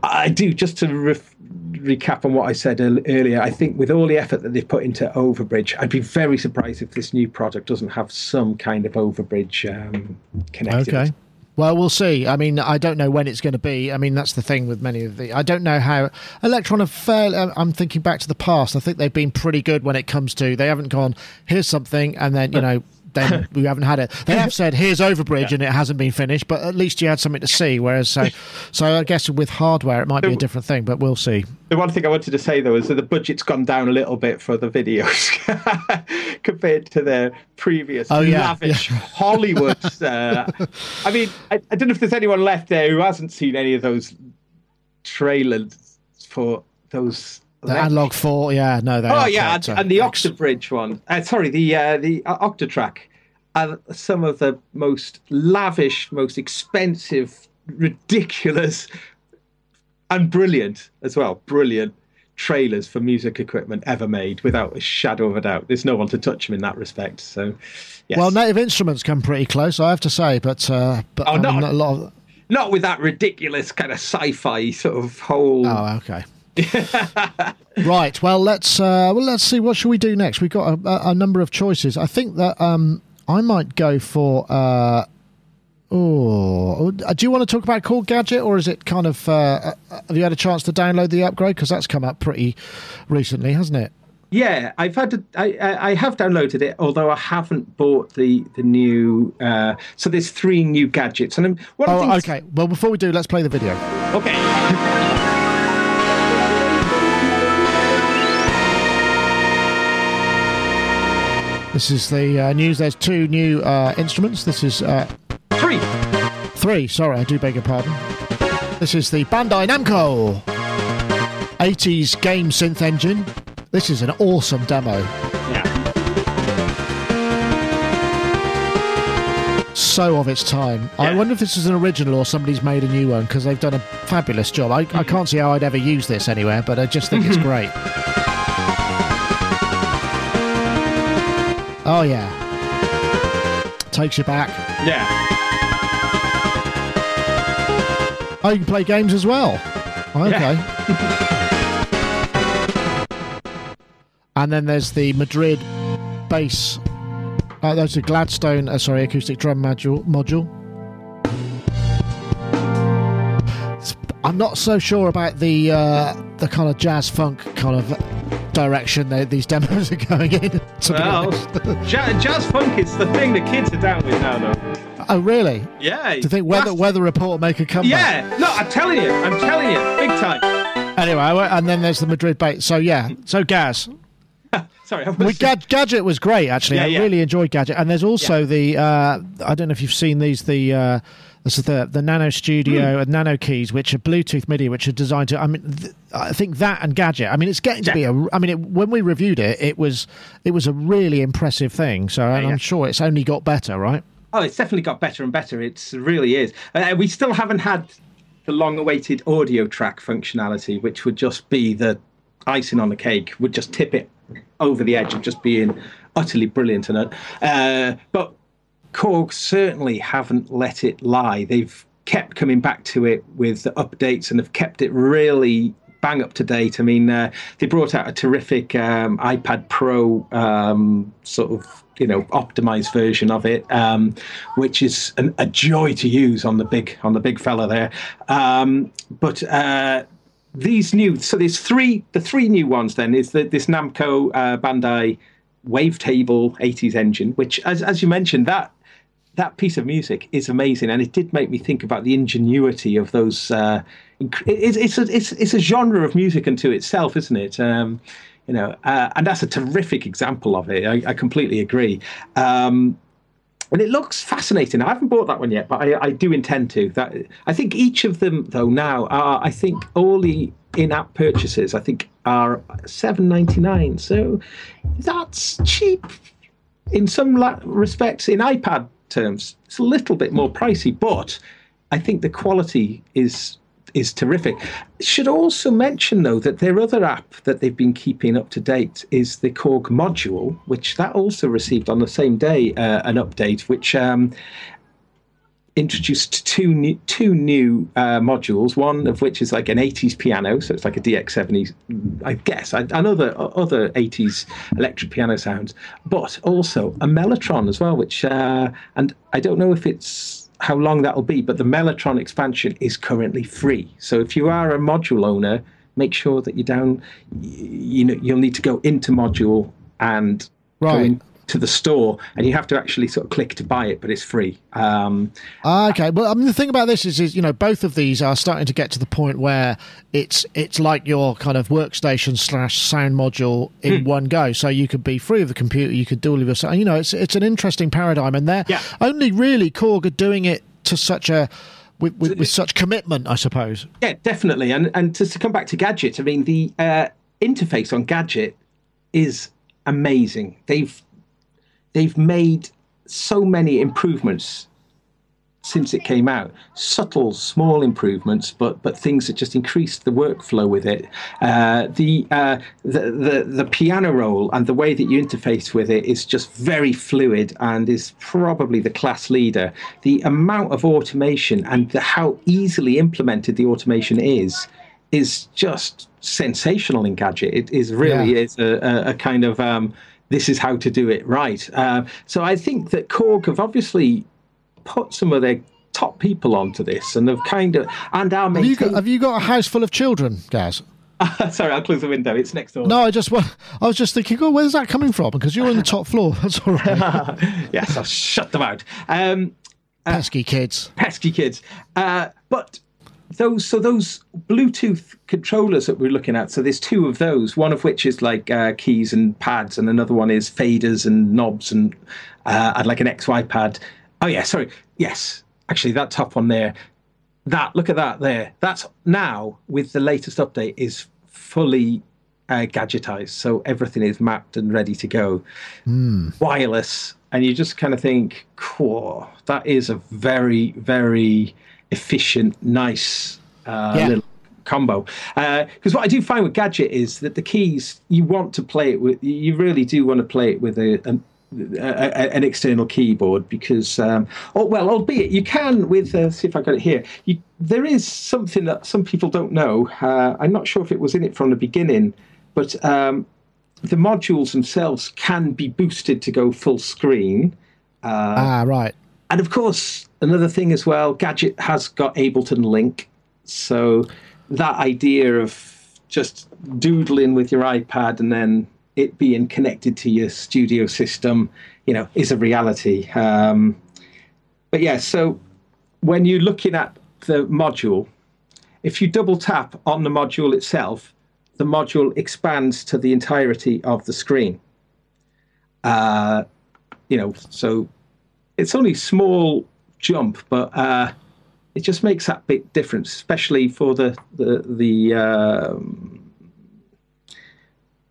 I do just to ref- recap on what I said earlier. I think with all the effort that they've put into Overbridge, I'd be very surprised if this new product doesn't have some kind of Overbridge um, connected. Okay. Well, we'll see. I mean, I don't know when it's going to be. I mean, that's the thing with many of the. I don't know how Elektron have failed. uh, I'm thinking back to the past. I think they've been pretty good when it comes to. They haven't gone. Here's something, and then you know. Then we haven't had it. They have said, "Here's Overbridge," and it hasn't been finished. But at least you had something to see. Whereas, so, so I guess with hardware, it might be a different thing. But we'll see. The one thing I wanted to say though is that the budget's gone down a little bit for the videos compared to their previous Oh, yeah, lavish Hollywood. Uh, I mean, I, I don't know if there's anyone left there who hasn't seen any of those trailers for those. The analog four, yeah, no, they Oh yeah, and, and the Octabridge one. Uh, sorry, the uh, the uh, Octatrack. Are some of the most lavish, most expensive, ridiculous, and brilliant as well. Brilliant trailers for music equipment ever made, without a shadow of a doubt. There's no one to touch them in that respect. So, yes. Well, Native Instruments come pretty close, I have to say, but uh, but Oh, mean, not- a lot of. not with that ridiculous kind of sci-fi sort of whole. Oh, okay. right. Well, let's uh, well let's see. What should we do next? We've got a, a, number of choices. I think that um, I might go for. Uh, oh, do you want to talk about Korg Gadget, or is it kind of? Uh, uh, have you had a chance to download the upgrade? Because that's come up pretty recently, hasn't it? Yeah, I've had to, I, I I have downloaded it, although I haven't bought the the new. Uh, so there's three new gadgets, and I'm, one of the Oh, things- okay. Well, before we do, let's play the video. okay. This is the uh, news. There's two new uh, instruments. This is uh, Three. Three, sorry, I do beg your pardon. This is the Bandai Namco 80s game synth engine. This is an awesome demo. Yeah. So of its time. I wonder if this is an original or somebody's made a new one because they've done a fabulous job. I, I can't see how I'd ever use this anywhere, but I just think it's great. Oh, yeah. Takes you back. Yeah. Oh, you can play games as well. Okay. and then there's the Madrid bass. Uh, there's a Gladstone, uh, sorry, acoustic drum module. module. I'm not so sure about the uh, the kind of jazz funk kind of direction that these demos are going in. Well, honest. ja- jazz funk is the thing the kids are down with now, though. oh, really? Yeah. Do you think Weather Weather Report will make a comeback? Yeah. No, I'm telling you. I'm telling you. Big time. Anyway, and then there's the Madrid bass. So yeah, so Gaz. Sorry. We, Gad- Gadget was great, actually. Yeah, I yeah. really enjoyed Gadget. And there's also the uh, I don't know if you've seen these the uh, This is the the Nano Studio and Nano keys, which are Bluetooth MIDI, which are designed to. I mean, th- I think that and Gadget. I mean, it's getting to be a. I mean, it, when we reviewed it, it was it was a really impressive thing. So and yeah. I'm sure it's only got better, right? Oh, it's definitely got better and better. It really is. Uh, we still haven't had the long-awaited audio track functionality, which would just be the icing on the cake. Would just tip it over the edge of just being utterly brilliant. And uh, but Korg certainly haven't let it lie. They've kept coming back to it with the updates and have kept it really bang up to date. I mean, uh, they brought out a terrific um, iPad Pro um, sort of you know optimized version of it, um, which is an, a joy to use on the big on the big fella there. Um, but uh, these new, so there's three. The three new ones then is the, this Namco uh, Bandai Wavetable 80s engine, which, as as you mentioned, that that piece of music is amazing, and it did make me think about the ingenuity of those. Uh, it's it's a it's it's a genre of music unto itself, isn't it? Um, you know, uh, and that's a terrific example of it. I, I completely agree. Um, and it looks fascinating. I haven't bought that one yet, but I, I do intend to. That I think each of them, though, now are I think all the in-app purchases I think are seven ninety nine. So that's cheap in some la- respects. In iPad terms, it's a little bit more pricey, but I think the quality is is terrific. Should also mention though that their other app that they've been keeping up to date is the Korg module, which that also received on the same day uh, an update, which um, introduced two new, two new uh, modules. One of which is like an 80s piano, so it's like a DX70, I guess, and other other 80s electric piano sounds, but also a mellotron as well. Which uh, and I don't know if it's how long that'll be, but the Mellotron expansion is currently free. So if you are a module owner, make sure that you down. You know, you'll need to go into module and Right. Into the store, and you have to actually sort of click to buy it, but it's free. Um, Ah, okay. Well, I mean, the thing about this is, is you know, both of these are starting to get to the point where it's it's like your kind of workstation slash sound module in one go. So you could be free of the computer, you could do all of your sound. You know, it's it's an interesting paradigm, and they're Yeah. only really Korg are doing it to such a with, with, with such commitment, I suppose. Yeah, definitely. And and just to come back to Gadget, I mean the uh, interface on Gadget is amazing. They've they've made so many improvements since it came out. Subtle, small improvements, but but things that just increased the workflow with it. Uh, the, uh, the the the piano roll and the way that you interface with it is just very fluid and is probably the class leader. The amount of automation and the, how easily implemented the automation is is just sensational in Gadget. It is really Yeah. is a, a, a kind of um, this is how to do it right. Uh, so I think that Korg have obviously put some of their top people onto this and have kind of and are Have you got. Have you got a house full of children, Gaz? Sorry, I'll close the window. It's next door. No, I just I was just thinking, oh, where's that coming from? Because you're on the top floor. That's all right. yes, I'll shut them out. Um, Pesky kids. pesky kids. Uh, but those so those Bluetooth controllers that we're looking at. So there's two of those. One of which is like uh, keys and pads, and another one is faders and knobs and uh, and like an XY pad. Oh yeah, sorry. Yes, actually, that top one there. That look at that there. That's now with the latest update is fully uh, gadgetized, so everything is mapped and ready to go wireless, and you just kind of think, cool, that is a very, very efficient, nice uh, Yeah. little combo. Because what I do find with Gadget is that the keys, you want to play it with, you really do want to play it with a, an a, a- an external keyboard because, um, oh well, albeit you can with. Uh, see if I got it here. You, there is something that some people don't know. Uh, I'm not sure if it was in it from the beginning, but um, the modules themselves can be boosted to go full screen. ah, right. And of course, another thing as well, Gadget has got Ableton Link. So that idea of just doodling with your iPad and then it being connected to your studio system, you know, is a reality. Um, but yeah, so when you're looking at the module, if you double tap on the module itself, the module expands to the entirety of the screen. Uh, you know, so it's only a small jump, but uh, it just makes that big difference, especially for the the the um,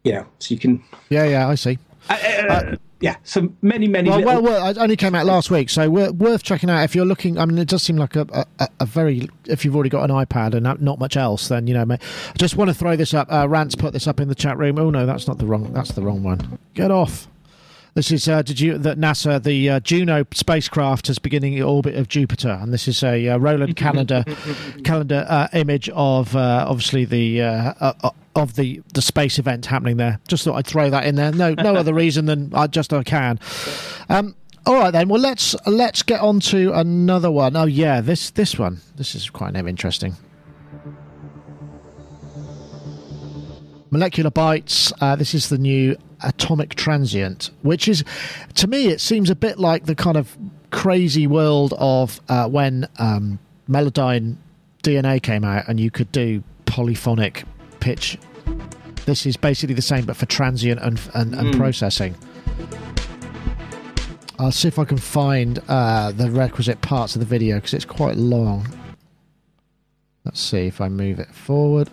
you know, so you can Yeah, yeah, I see. uh, uh, yeah, so many many Well, little, well, well, it only came out last week, so wor- worth checking out if you're looking. I mean, it does seem like a, a, a very. If you've already got an iPad and not- much else, then you know. I just want to throw this up. Uh, Rance put this up in the chat room. Oh no, that's not the wrong. That's the wrong one. Get off. This is uh, did you that NASA the uh, Juno spacecraft is beginning the orbit of Jupiter, and this is a uh, Roland calendar calendar uh, image of uh, obviously the uh, of the the space event happening there. Just thought I'd throw that in there. No no other reason than I just I can. Um, all right then. Well, let's let's get on to another one. Oh yeah, this this one. This is quite interesting. Molecular Bytes. Uh, this is the new atomic transient, which is, to me, it seems a bit like the kind of crazy world of uh, when um, Melodyne DNA came out and you could do polyphonic pitch. This is basically the same, but for transient and, and, and processing. I'll see if I can find uh, the requisite parts of the video because it's quite long. Let's see if I move it forward.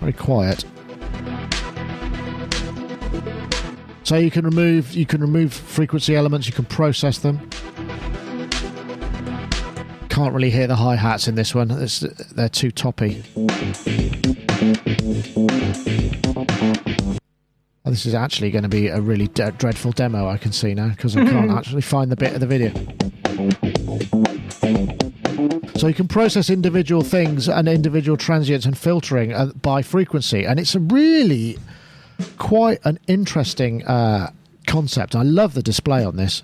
Very quiet. So you can remove you can remove frequency elements. You can process them. Can't really hear the hi hats in this one. It's, they're too toppy. Oh, this is actually going to be a really de- dreadful demo. I can see now because I can't actually find the bit of the video. So you can process individual things and individual transients and filtering uh, by frequency, and it's a really quite an interesting uh, concept. I love the display on this.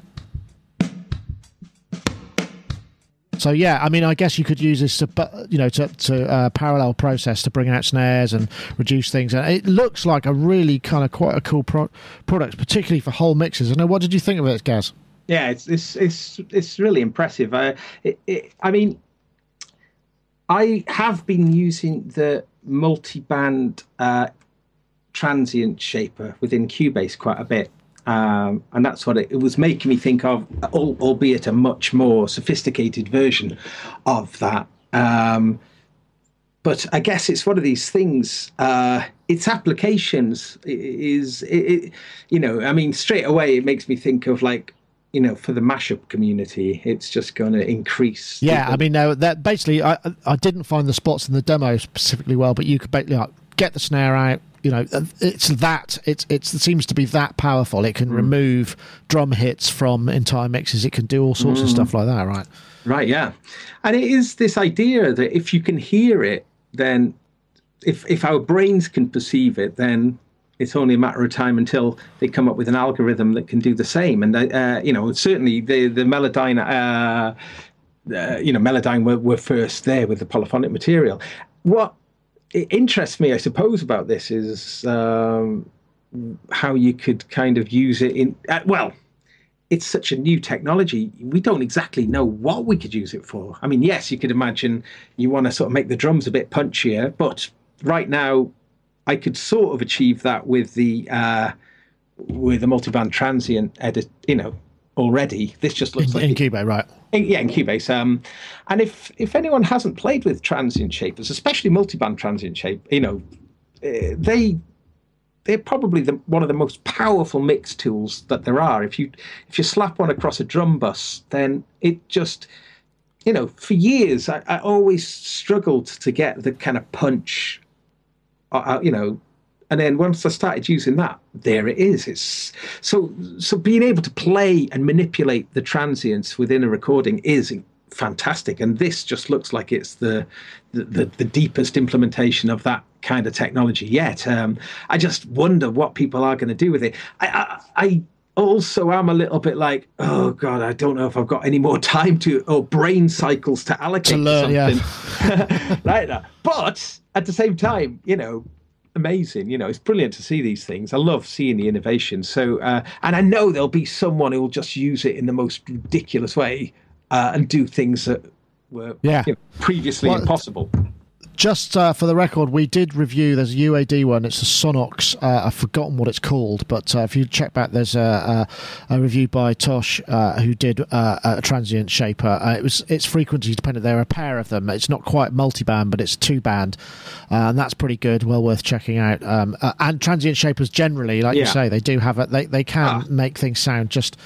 So yeah, I mean, I guess you could use this to, you know, to, to uh, parallel process to bring out snares and reduce things. And it looks like a really kind of quite a cool pro- product, particularly for whole mixes. I know. What did you think of it, Gaz? yeah, it's it's it's it's really impressive. I it, it, I mean, I have been using the multi-band uh, transient shaper within Cubase quite a bit. Um, and that's what it, it was making me think of, albeit a much more sophisticated version of that. Um, but I guess it's one of these things. Uh, its applications is, it, it, you know, I mean, straight away it makes me think of like, you know, for the mashup community, it's just going to increase. Yeah, the- I mean, no, that basically, I I didn't find the spots in the demo specifically well, but you could basically like, get the snare out. You know, uh, it's that it's it's it seems to be that powerful. It can remove drum hits from entire mixes. It can do all sorts of stuff like that, right? Right, yeah. And it is this idea that if you can hear it, then if if our brains can perceive it, then it's only a matter of time until they come up with an algorithm that can do the same. And uh, you know, certainly the the Melodyne, uh, uh, you know, Melodyne were, were first there with the polyphonic material. What i- interests me, I suppose, about this is um, how you could kind of use it in uh, well it's such a new technology. We don't exactly know what we could use it for. I mean, yes, you could imagine you want to sort of make the drums a bit punchier, but right now, I could sort of achieve that with the uh, with the multiband transient edit. You know, already this just looks In, like in it- Cubase, right? Yeah, in Cubase. Um, and if if anyone hasn't played with transient shapers, especially multiband transient shape, you know, eh, they they're probably the, one of the most powerful mix tools that there are. If you if you slap one across a drum bus, then it just you know for years I, I always struggled to get the kind of punch, uh, uh, you know. And then once I started using that, there it is. It's so so being able to play and manipulate the transients within a recording is fantastic. And this just looks like it's the the, the, the deepest implementation of that kind of technology yet. Um, I just wonder what people are going to do with it. I, I, I also am a little bit like, oh god, I don't know if I've got any more time to or brain cycles to allocate To learn, yeah. something like that. But at the same time, you know, amazing. You know, it's brilliant to see these things. I love seeing the innovation. So, uh, and I know there'll be someone who will just use it in the most ridiculous way uh, and do things that were Yeah. you know, previously Well, impossible. Just uh, for the record, we did review. There's a UAD one. It's a Sonnox. Uh, I've forgotten what it's called, but uh, if you check back, there's a, a, a review by Tosh uh, who did uh, a transient shaper. Uh, it was it's frequency dependent. There are a pair of them. It's not quite multi-band, but it's two band, uh, and that's pretty good. Well worth checking out. Um, uh, and transient shapers generally, like you say, they do have it. They they can Ah. make things sound just.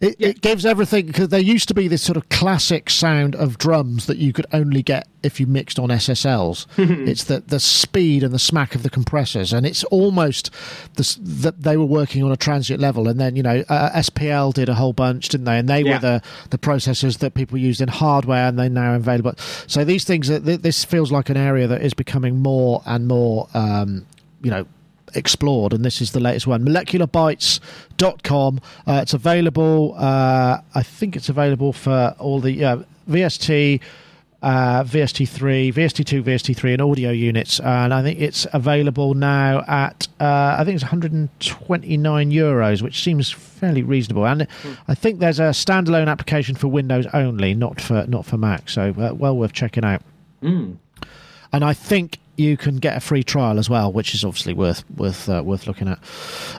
It, Yeah. it gives everything because there used to be this sort of classic sound of drums that you could only get if you mixed on SSLs. it's the the speed and the smack of the compressors, and it's almost the, that they were working on a transient level. And then you know uh, SPL did a whole bunch, didn't they? And they Yeah. were the the processors that people used in hardware, and they're now available. So these things, are- this feels like an area that is becoming more and more, um, you know explored and this is the latest one. Molecularbytes.com uh, it's available uh, i think it's available for all the uh, vst uh, VST3, VST2, VST3, and audio units, and I think it's available now at uh, I think it's 129 euros, which seems fairly reasonable. And I think there's a standalone application for Windows only, not for not for Mac, so uh, well worth checking out. And I think you can get a free trial as well, which is obviously worth worth uh, worth looking at.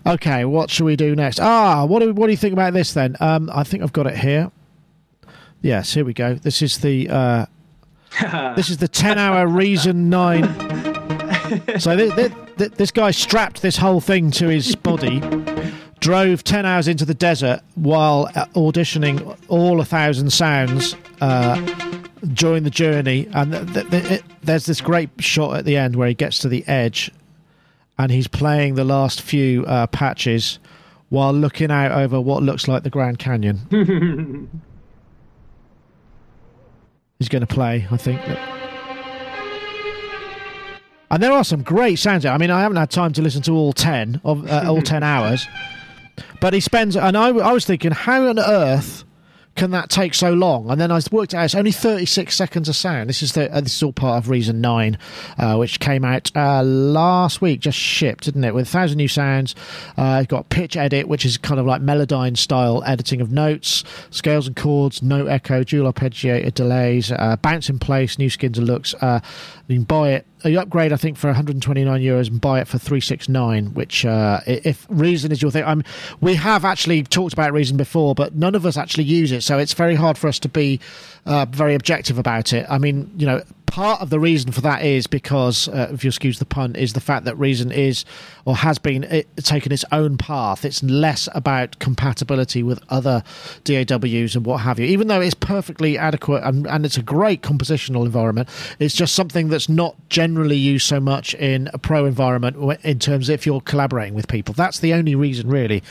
Okay, what should we do next? Ah, what do what do you think about this then? Um, I think I've got it here. Yes, here we go. This is the uh, this is the ten hour Reason Nine. so th- th- th- this guy strapped this whole thing to his body. Drove 10 hours into the desert while auditioning all a thousand sounds uh, during the journey, and th- th- th- it, there's this great shot at the end where he gets to the edge, and he's playing the last few uh, patches while looking out over what looks like the Grand Canyon. he's going to play, I think. Look. And there are some great sounds. I mean, I haven't had time to listen to all ten of uh, all ten hours, but he spends. And I, I was thinking, how on earth can that take so long? And then I worked out it's only 36 seconds of sound. This is the uh, this is all part of Reason Nine, uh, which came out uh, last week, just shipped, didn't it? With a thousand new sounds. Uh, got pitch edit, which is kind of like Melodyne style editing of notes, scales and chords, note echo, dual arpeggiator delays, uh, bounce in place, new skins and looks. Uh, you can buy it. You upgrade, I think, for 129 euros and buy it for 369. Which, uh, if Reason is your thing, I'm. We have actually talked about Reason before, but none of us actually use it, so it's very hard for us to be uh, very objective about it. I mean, you know, part of the reason for that is because, uh, if you excuse the pun, is the fact that Reason is or has been it, taken its own path. It's less about compatibility with other DAWs and what have you. Even though it's perfectly adequate and, and it's a great compositional environment, it's just something that's not generally used so much in a pro environment in terms of if you're collaborating with people. That's the only reason, really,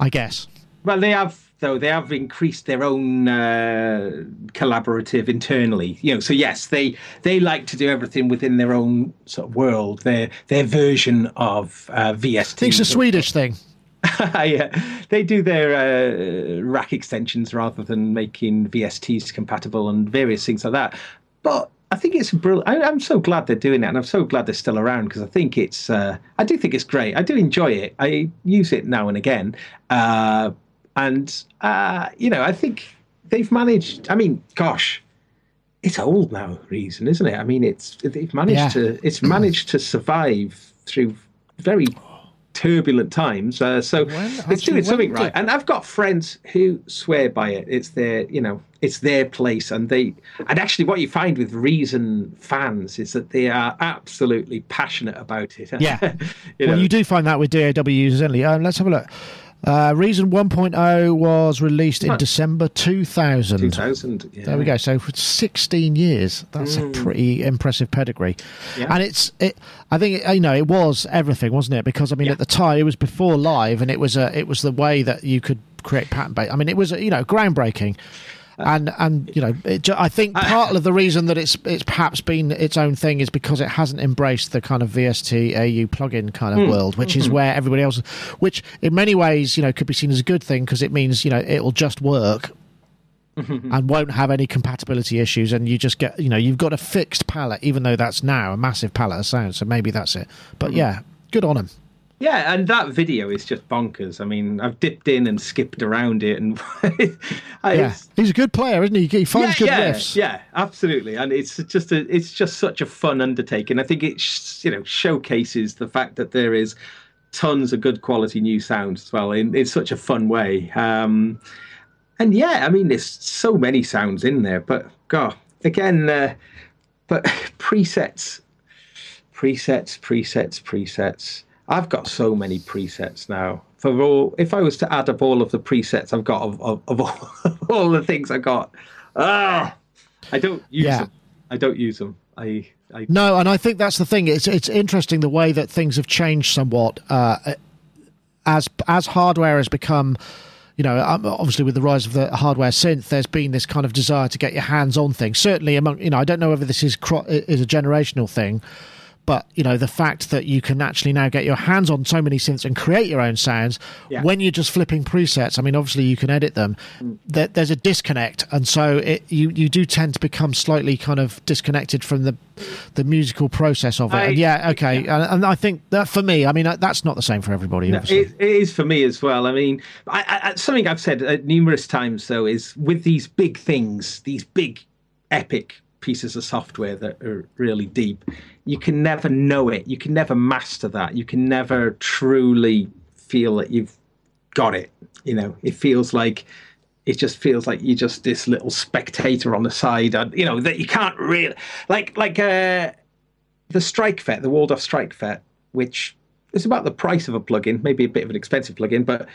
I guess. Well, they have though they have increased their own uh, collaborative internally. You know, so yes, they they like to do everything within their own sort of world. Their their version of uh, VST. I think it's a Swedish thing. yeah, they do their uh, rack extensions rather than making VSTs compatible and various things like that. But I think it's brilliant. I, I'm so glad they're doing it, and I'm so glad they're still around because I think it's. Uh, I do think it's great. I do enjoy it. I use it now and again, uh, and uh, you know, I think they've managed. I mean, gosh. It's old now, reason, isn't it? I mean, it's they've managed Yeah. to it's managed to survive through very turbulent times. Uh, so it's doing something right. And I've got friends who swear by it. It's their, you know, it's their place. And they, and actually, what you find with Reason fans is that they are absolutely passionate about it. Yeah. you well, know. you do find that with DAW users only. Um, let's have a look. Uh, Reason 1.0 was released in Huh. December 2000. 2000. Yeah. There we go. So for 16 years, that's a pretty impressive pedigree. Mm. Yeah. And it's, it, I think, it, you know, it was everything, wasn't it? Because I mean, Yeah. at the time, it was before live, and it was a, it was the way that you could create pattern based. I mean, it was, you know, groundbreaking. And and you know, it, I think part of the reason that it's it's perhaps been its own thing is because it hasn't embraced the kind of VST AU plugin kind of Hmm. world, which Mm-hmm. is where everybody else, which in many ways you know could be seen as a good thing because it means you know it'll just work and won't have any compatibility issues and you just get you know you've got a fixed palette even though that's now a massive palette of sound so maybe that's it but Mm-hmm. yeah good on them Yeah, and that video is just bonkers. I mean, I've dipped in and skipped around it, and I, Yeah, he's a good player, isn't he? He finds good yeah, riffs. Yeah, absolutely, and it's just a, it's just such a fun undertaking. I think it sh- you know showcases the fact that there is tons of good quality new sounds as well in, in such a fun way. Um, and yeah, I mean, there's so many sounds in there, but God, again, uh, but presets, presets, presets, presets. I've got so many presets now. For all, if I was to add up all of the presets I've got of, of, of all, all the things I got, ah, I don't use Yeah. them. I don't use them. I, I No, and I think that's the thing. It's it's interesting the way that things have changed somewhat uh, as as hardware has become. You know, um, obviously with the rise of the hardware synth, there's been this kind of desire to get your hands on things. Certainly among, you know, I don't know whether this is cro- is a generational thing, but you know, the fact that you can actually now get your hands on so many synths and create your own sounds Yeah. when you're just flipping presets. I mean, obviously you can edit them. There, there's a disconnect, and so it, you you do tend to become slightly kind of disconnected from the the musical process of it. I- and yeah, okay, And, and I think that for me, I mean, that's not the same for everybody. No, it, it is for me as well. I mean, I, I, something I've said uh, numerous times though is with these big things, these big epic pieces of software that are really deep, you can never know it. You can never master that. You can never truly feel that you've got it. You know, it feels like it just feels like you're just this little spectator on the side, and you know that you can't really like like uh the Strike the Waldorf Strike which is about the price of a plugin, maybe a bit of an expensive plugin, but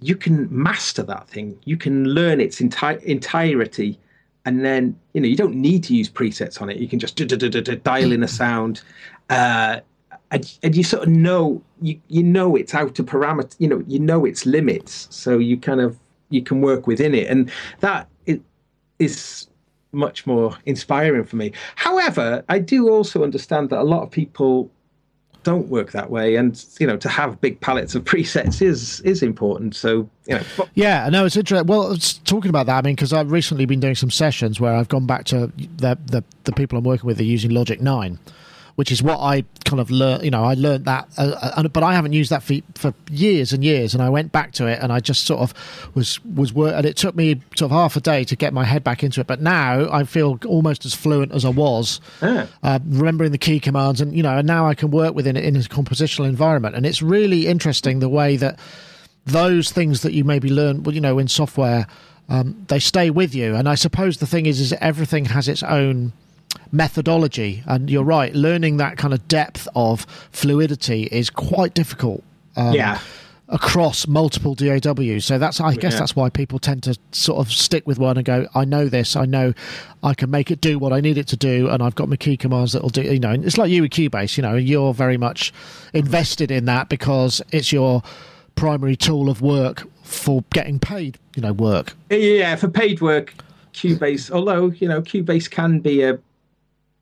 you can master that thing. You can learn its enti- entirety, and then you know you don't need to use presets on it. You can just dial in a sound, uh, and, and you sort of know you you know its out of parameter. You know you know its limits, so you kind of you can work within it, and that is, is much more inspiring for me. However, I do also understand that a lot of people don't work that way, and you know, to have big palettes of presets is is important. So you know, but- Yeah, no, it's interesting. Well, it's talking about that, I mean, because I've recently been doing some sessions where I've gone back to the the, the people I'm working with are using Logic Nine, which is what I kind of learned. You know, I learned that, uh, uh, but I haven't used that for for years and years. And I went back to it, and I just sort of was was work, and it took me sort of half a day to get my head back into it. But now I feel almost as fluent as I was Ah. uh, remembering the key commands, and you know, and now I can work within it in a compositional environment, and it's really interesting the way that those things that you maybe learn, well, you know, in software, um, they stay with you. And I suppose the thing is, is everything has its own methodology, and you're right, learning that kind of depth of fluidity is quite difficult. Um, yeah, across multiple DAWs. So that's I guess Yeah. that's why people tend to sort of stick with one and go, I know this, I know I can make it do what I need it to do, and I've got my key commands that'll do. You know, it's like you with Cubase. You know, you're very much invested in that because it's your primary tool of work for getting paid. You know, work. yeah. For paid work, Cubase, although you know, Cubase can be a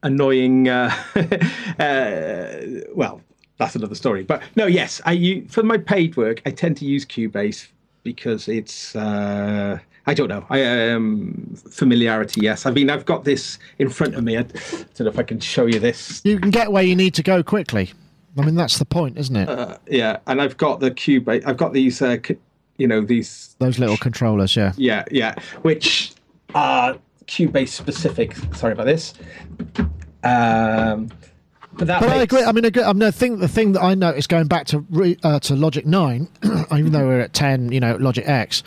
annoying. Uh, uh, well, that's another story. But no, yes, I u- for my paid work, I tend to use Cubase because it's. Uh, I don't know. I um, familiarity. Yes, I mean I've got this in front of me. I don't know if I can show you this. You can get where you need to go quickly. I mean, that's the point, isn't it? Uh, yeah, and I've got the Cubase. I've got these. Uh, you know these Those little controllers, yeah. Yeah, yeah. Which are Cubase specific. Sorry about this. Um, but But I agree. I mean, I, agree. I mean, I think the thing that I noticed going back to uh, to Logic Nine, even though we're at ten, you know, Logic X.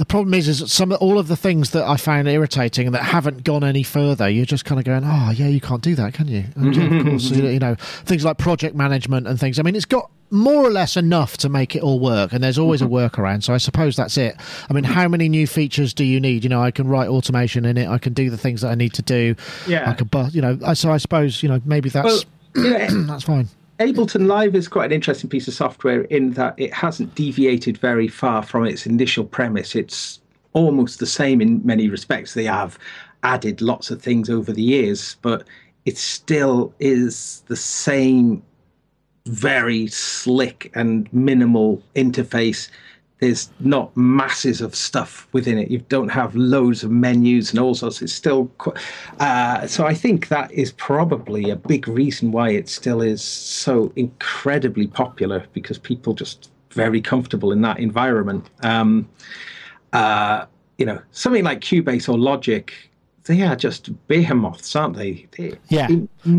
The problem is, is that some all of the things that I found irritating and that haven't gone any further, you're just kind of going, oh yeah, you can't do that, can you? And of course, you know, things like project management and things. I mean, it's got more or less enough to make it all work, and there's always a mm-hmm. workaround. So I suppose that's it. I mean, how many new features do you need? You know, I can write automation in it. I can do the things that I need to do. Yeah. I can, but you know. So I suppose you know maybe that's Well, that's fine. Ableton Live is quite an interesting piece of software in that it hasn't deviated very far from its initial premise. It's almost the same in many respects. They have added lots of things over the years, but it still is the same very slick and minimal interface there's not masses of stuff within it. You don't have loads of menus and all sorts. It's still, qu- uh, so I think that is probably a big reason why it still is so incredibly popular because people just very comfortable in that environment. Um, uh, you know, something like Cubase or Logic they are just behemoths, aren't they? They're yeah.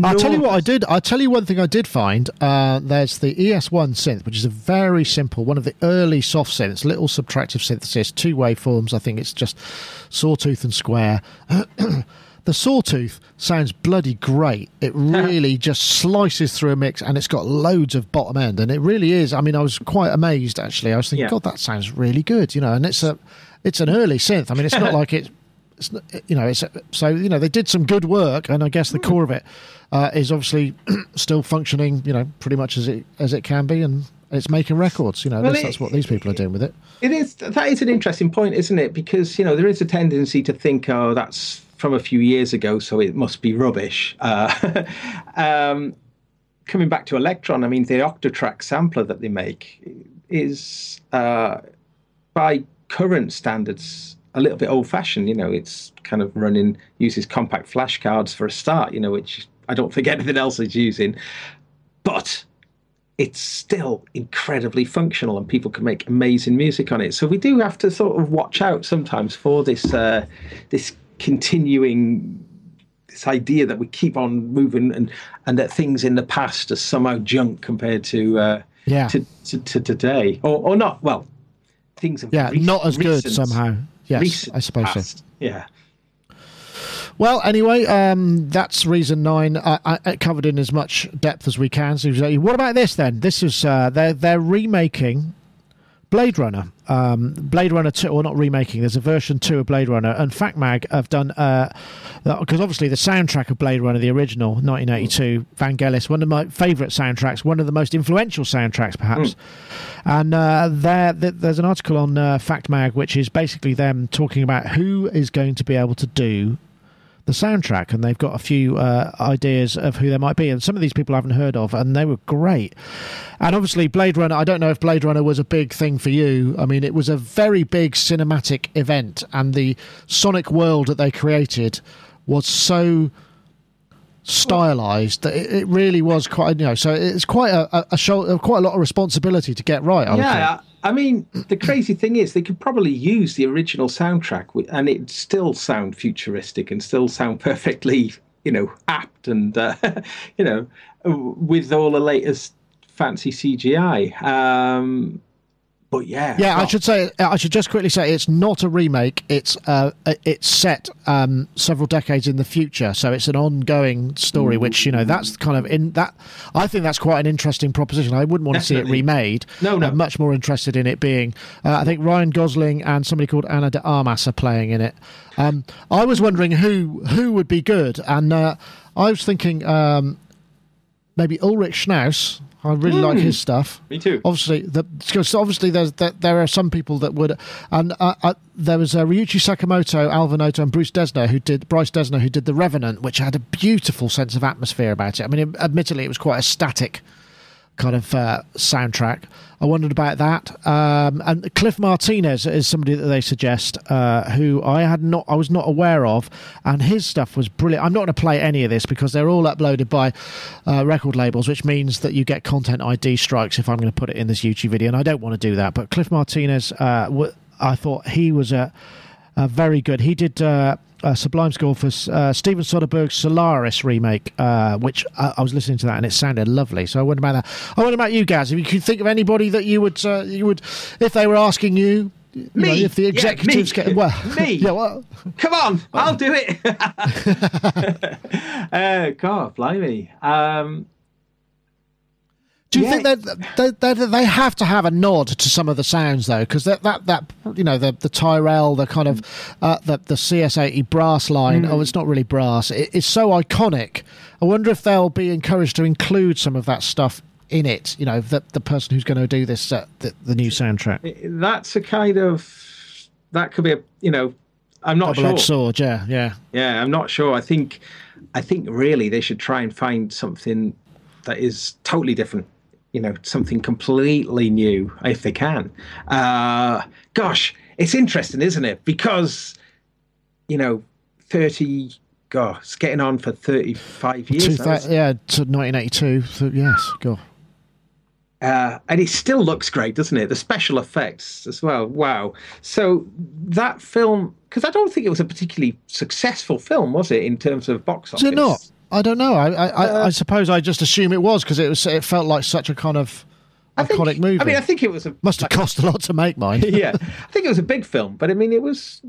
I'll tell you what I did. I'll tell you one thing I did find. Uh, there's the ES1 synth, which is a very simple, one of the early soft synths, little subtractive synthesis, two waveforms. I think it's just sawtooth and square. the sawtooth sounds bloody great. It really just slices through a mix and it's got loads of bottom end. And it really is. I mean, I was quite amazed actually. I was thinking, yeah. God, that sounds really good, you know, and it's a. It's an early synth. I mean, it's not like it you know, it's so you know they did some good work, and I guess the core of it uh, is obviously still functioning, you know, pretty much as it as it can be, and it's making records. You know, well, it, that's what these people are doing with it. It is that is an interesting point, isn't it? Because you know there is a tendency to think, oh, that's from a few years ago, so it must be rubbish. Uh, um, coming back to Elektron, I mean, the Octatrack sampler that they make is uh, by current standards a little bit old fashioned. You know, it's kind of running uses compact flash cards for a start. You know, which I don't think anything else is using, but it's still incredibly functional and people can make amazing music on it. So we do have to sort of watch out sometimes for this uh, this continuing this idea that we keep on moving and and that things in the past are somehow junk compared to uh, yeah to, to, to today or or not well things yeah not as good somehow Yes, I suppose past. so. Yeah. Well, anyway, um, that's reason nine. I, I, covered in as much depth as we can. So, what about this then? This is uh, they're they're remaking Blade Runner, um, Blade Runner 2, or not remaking, there's a version 2 of Blade Runner, and FactMag have done, because uh, obviously the soundtrack of Blade Runner, the original, 1982, Vangelis, one of my favourite soundtracks, one of the most influential soundtracks perhaps. Mm. And uh, there, there's an article on uh, FactMag which is basically them talking about who is going to be able to do the soundtrack, and they've got a few uh, ideas of who they might be. And some of these people I haven't heard of, and they were great. And obviously, Blade Runner. I don't know if Blade Runner was a big thing for you. I mean, it was a very big cinematic event, and the sonic world that they created was so stylized that it, really was quite you know so it's quite a, a show quite a lot of responsibility to get right I yeah I mean, the crazy thing is, they could probably use the original soundtrack and it still sound futuristic and still sound perfectly, you know, apt and, uh, you know, with all the latest fancy CGI. Um, but yeah, yeah. I should say, I should just quickly say, it's not a remake. It's uh, it's set um, several decades in the future, so it's an ongoing story. Which you know, that's kind of in that. I think that's quite an interesting proposition. I wouldn't want Definitely. to see it remade. No, no. I'm much more interested in it being. Uh, I think Ryan Gosling and somebody called Ana de Armas are playing in it. Um, I was wondering who who would be good, and uh, I was thinking um, maybe Ulrich Schnauss I really mm. like his stuff. Me too. Obviously, the, because obviously there's there, there are some people that would, and uh, uh, there was uh, Ryuichi Sakamoto, Alva Noto, and Bruce Dessner who did Bryce Dessner who did the Revenant, which had a beautiful sense of atmosphere about it. I mean, admittedly, it was quite a static kind of uh, soundtrack. I wondered about that. Um, and Cliff Martinez is somebody that they suggest, uh, who I had not, I was not aware of, and his stuff was brilliant. I'm not going to play any of this because they're all uploaded by uh, record labels, which means that you get content ID strikes if I'm going to put it in this YouTube video, and I don't want to do that. But Cliff Martinez, uh, w- I thought he was a, a very good. He did uh, uh, Sublime score for uh, Steven Soderbergh's Solaris remake, uh, which I, I, was listening to that and it sounded lovely. So I wonder about that. I wonder about you guys. If you could think of anybody that you would, uh, you would, if they were asking you. you me, know, if the executives yeah, get well, me, yeah, well, come on, I'll do it. uh, God, blimey. Um, do you yeah. think that they, they, they, have to have a nod to some of the sounds though? Because that, that that you know the the Tyrell, the kind of uh, the the CS80 brass line. Mm. Oh, it's not really brass. It, it's so iconic. I wonder if they'll be encouraged to include some of that stuff in it. You know, the the person who's going to do this uh, the, the new soundtrack. That's a kind of that could be a you know I'm not Double-edged sure. sword, yeah, yeah, yeah. I'm not sure. I think I think really they should try and find something that is totally different you know something completely new if they can. Uh, gosh, it's interesting, isn't it? Because you know, thirty. God, it's getting on for thirty-five years. Now, thou- yeah, to 1982. So, yes, go. Uh, and it still looks great, doesn't it? The special effects as well. Wow. So that film, because I don't think it was a particularly successful film, was it, in terms of box office? Is it not? I don't know. I I, Uh, I suppose I just assume it was because it was. It felt like such a kind of I think- iconic movie. I mean, I think it was a Must have cost a lot to make mine. yeah, I think it was a big film, but I mean, it was.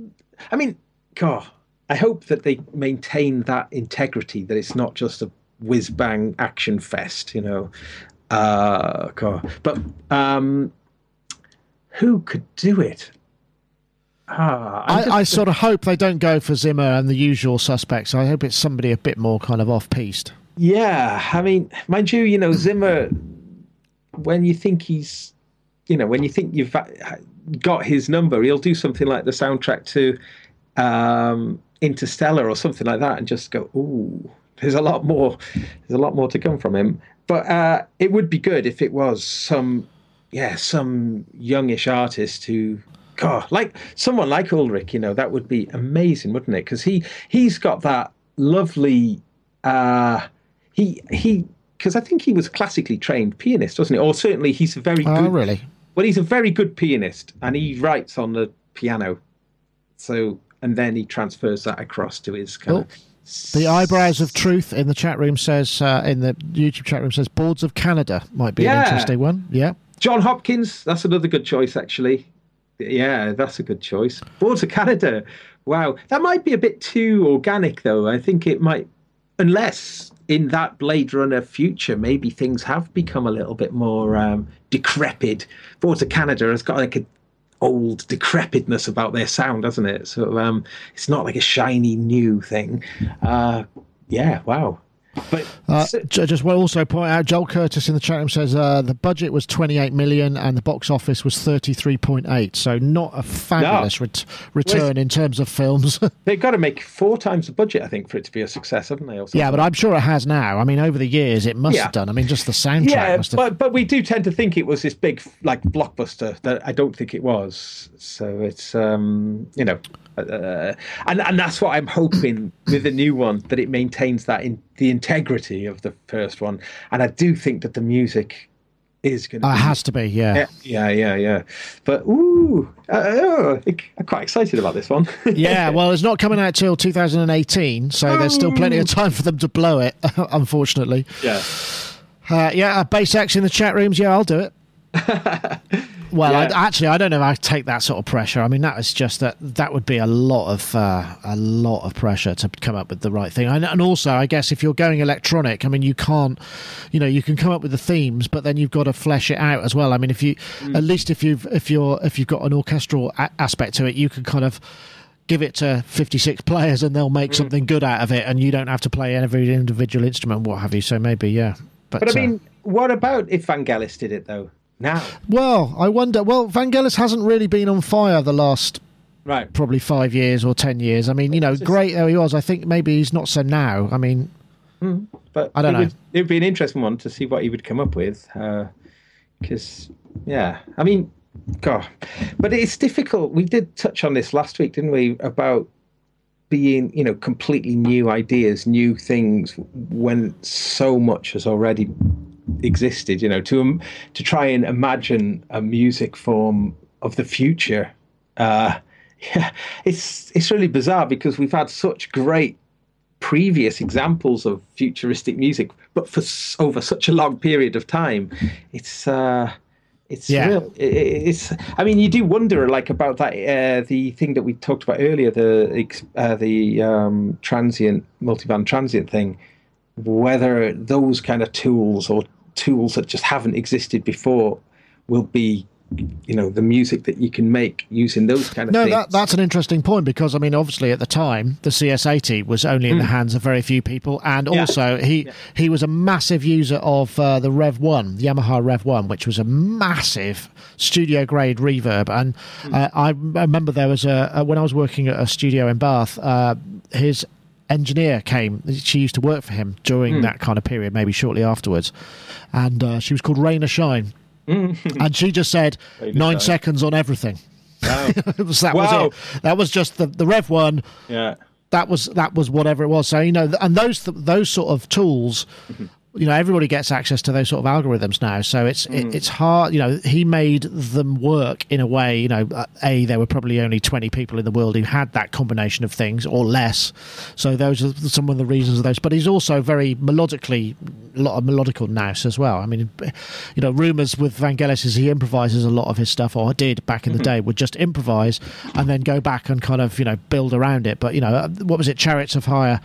I mean, God, I hope that they maintain that integrity. That it's not just a whiz bang action fest, you know. Uh, God, but um, who could do it? Ah, I'm I, just- I sort of hope they don't go for Zimmer and the usual suspects. I hope it's somebody a bit more kind of off piste. Yeah, I mean, mind you, you know, Zimmer, when you think he's, you know, when you think you've got his number, he'll do something like the soundtrack to um, Interstellar or something like that and just go, ooh, there's a lot more, there's a lot more to come from him. But uh, it would be good if it was some, yeah, some youngish artist who, God, like someone like Ulrich, you know, that would be amazing, wouldn't it? Because he he's got that lovely uh he he because I think he was classically trained pianist, wasn't he? Or certainly he's a very Oh, good. really? Well, he's a very good pianist, and he writes on the piano. So, and then he transfers that across to his kind Oh, of. The eyebrows of truth in the chat room says uh, in the YouTube chat room says boards of Canada might be Yeah. an interesting one. Yeah. Jon Hopkins, that's another good choice, actually. Yeah, that's a good choice. Boards of Canada. Wow. That might be a bit too organic, though. I think it might, unless in that Blade Runner future, maybe things have become a little bit more um, decrepit. Boards of Canada has got like a old decrepitness about their sound, hasn't it? So um, it's not like a shiny new thing. Uh, yeah, wow. But Uh, j- just want to also point out, Joel Curtis in the chat room says uh, the budget was 28 million and the box office was 33.8. So not a fabulous ret- return in terms of films. they've got to make four times the budget, I think, for it to be a success, haven't they? or yeah, but I'm sure it has now. I mean, over the years, it must Yeah. have done. I mean, just the soundtrack yeah, must have. but but we do tend to think it was this big like blockbuster that I don't think it was. So it's um you know, uh, and and that's what I'm hoping with the new one that it maintains that in the integrity of the first one, and I do think that the music is going to. It has to be, yeah. yeah, yeah, yeah. But ooh, uh, uh, I'm quite excited about this one. Yeah, well, it's not coming out till 2018, so there's still plenty of time for them to blow it, unfortunately. yeah. Uh, yeah, uh, Base X in the chat rooms. Yeah, I'll do it. well, Yeah. I, actually, I don't know if I take that sort of pressure. I mean, that is just that that would be a lot of uh, a lot of pressure to come up with the right thing. And, and also, I guess if you're going electronic, I mean, you can't, you know, you can come up with the themes, but then you've got to flesh it out as well. I mean, if you, at least if you've if you're if you've got an orchestral a- aspect to it, you can kind of give it to 56 players and they'll make something good out of it and you don't have to play every individual instrument what have you so maybe yeah but, But I uh, mean, what about if Vangelis did it though? Now, well i wonder well vangelis hasn't really been on fire the last right? probably five years or ten years i mean you know great though he was i think maybe he's not so now i mean hmm, But I don't it know. Would, it would be an interesting one to see what he would come up with. Uh, because, yeah, I mean, God, but it's difficult. We did touch on this last week, didn't we? About being, you know, completely new ideas, new things, when so much has already existed. You know, to um, to try and imagine a music form of the future. Uh, yeah, it's it's really bizarre because we've had such great previous examples of futuristic music, but for s- over such a long period of time, it's uh, it's Yeah. real. It's. I mean, you do wonder, like about that uh, the thing that we talked about earlier, the uh, the um, transient multiband transient thing, whether those kind of tools or tools that just haven't existed before will be. You know the music that you can make using those kind of no things. that, that's an interesting point because i mean obviously at the time the cs80 was only in the hands of very few people and. Yeah. also he he was a massive user of uh, the rev 1 the yamaha rev 1 which was a massive studio grade reverb and Hmm. uh, i remember there was a, a when i was working at a studio in bath uh, his engineer came. She used to work for him during that kind of period, maybe shortly afterwards, and uh, she was called Rain Raina Shine, and she just said nine seconds on everything. Wow. Was, that Wow. was it. That was just the the Rev one. yeah. That was that was whatever it was. So you know, and those those sort of tools. You know, everybody gets access to those sort of algorithms now, so it's it, it's hard. You know, he made them work in a way. You know, uh, a there were probably only twenty people in the world who had that combination of things, or less. So those are some of the reasons of those. But he's also very melodically, a lot of melodical nous as well. I mean, you know, rumors with Vangelis is he improvises a lot of his stuff, or did back in the day, would just improvise and then go back and kind of you know build around it. But you know, uh, what was it? Chariots of fire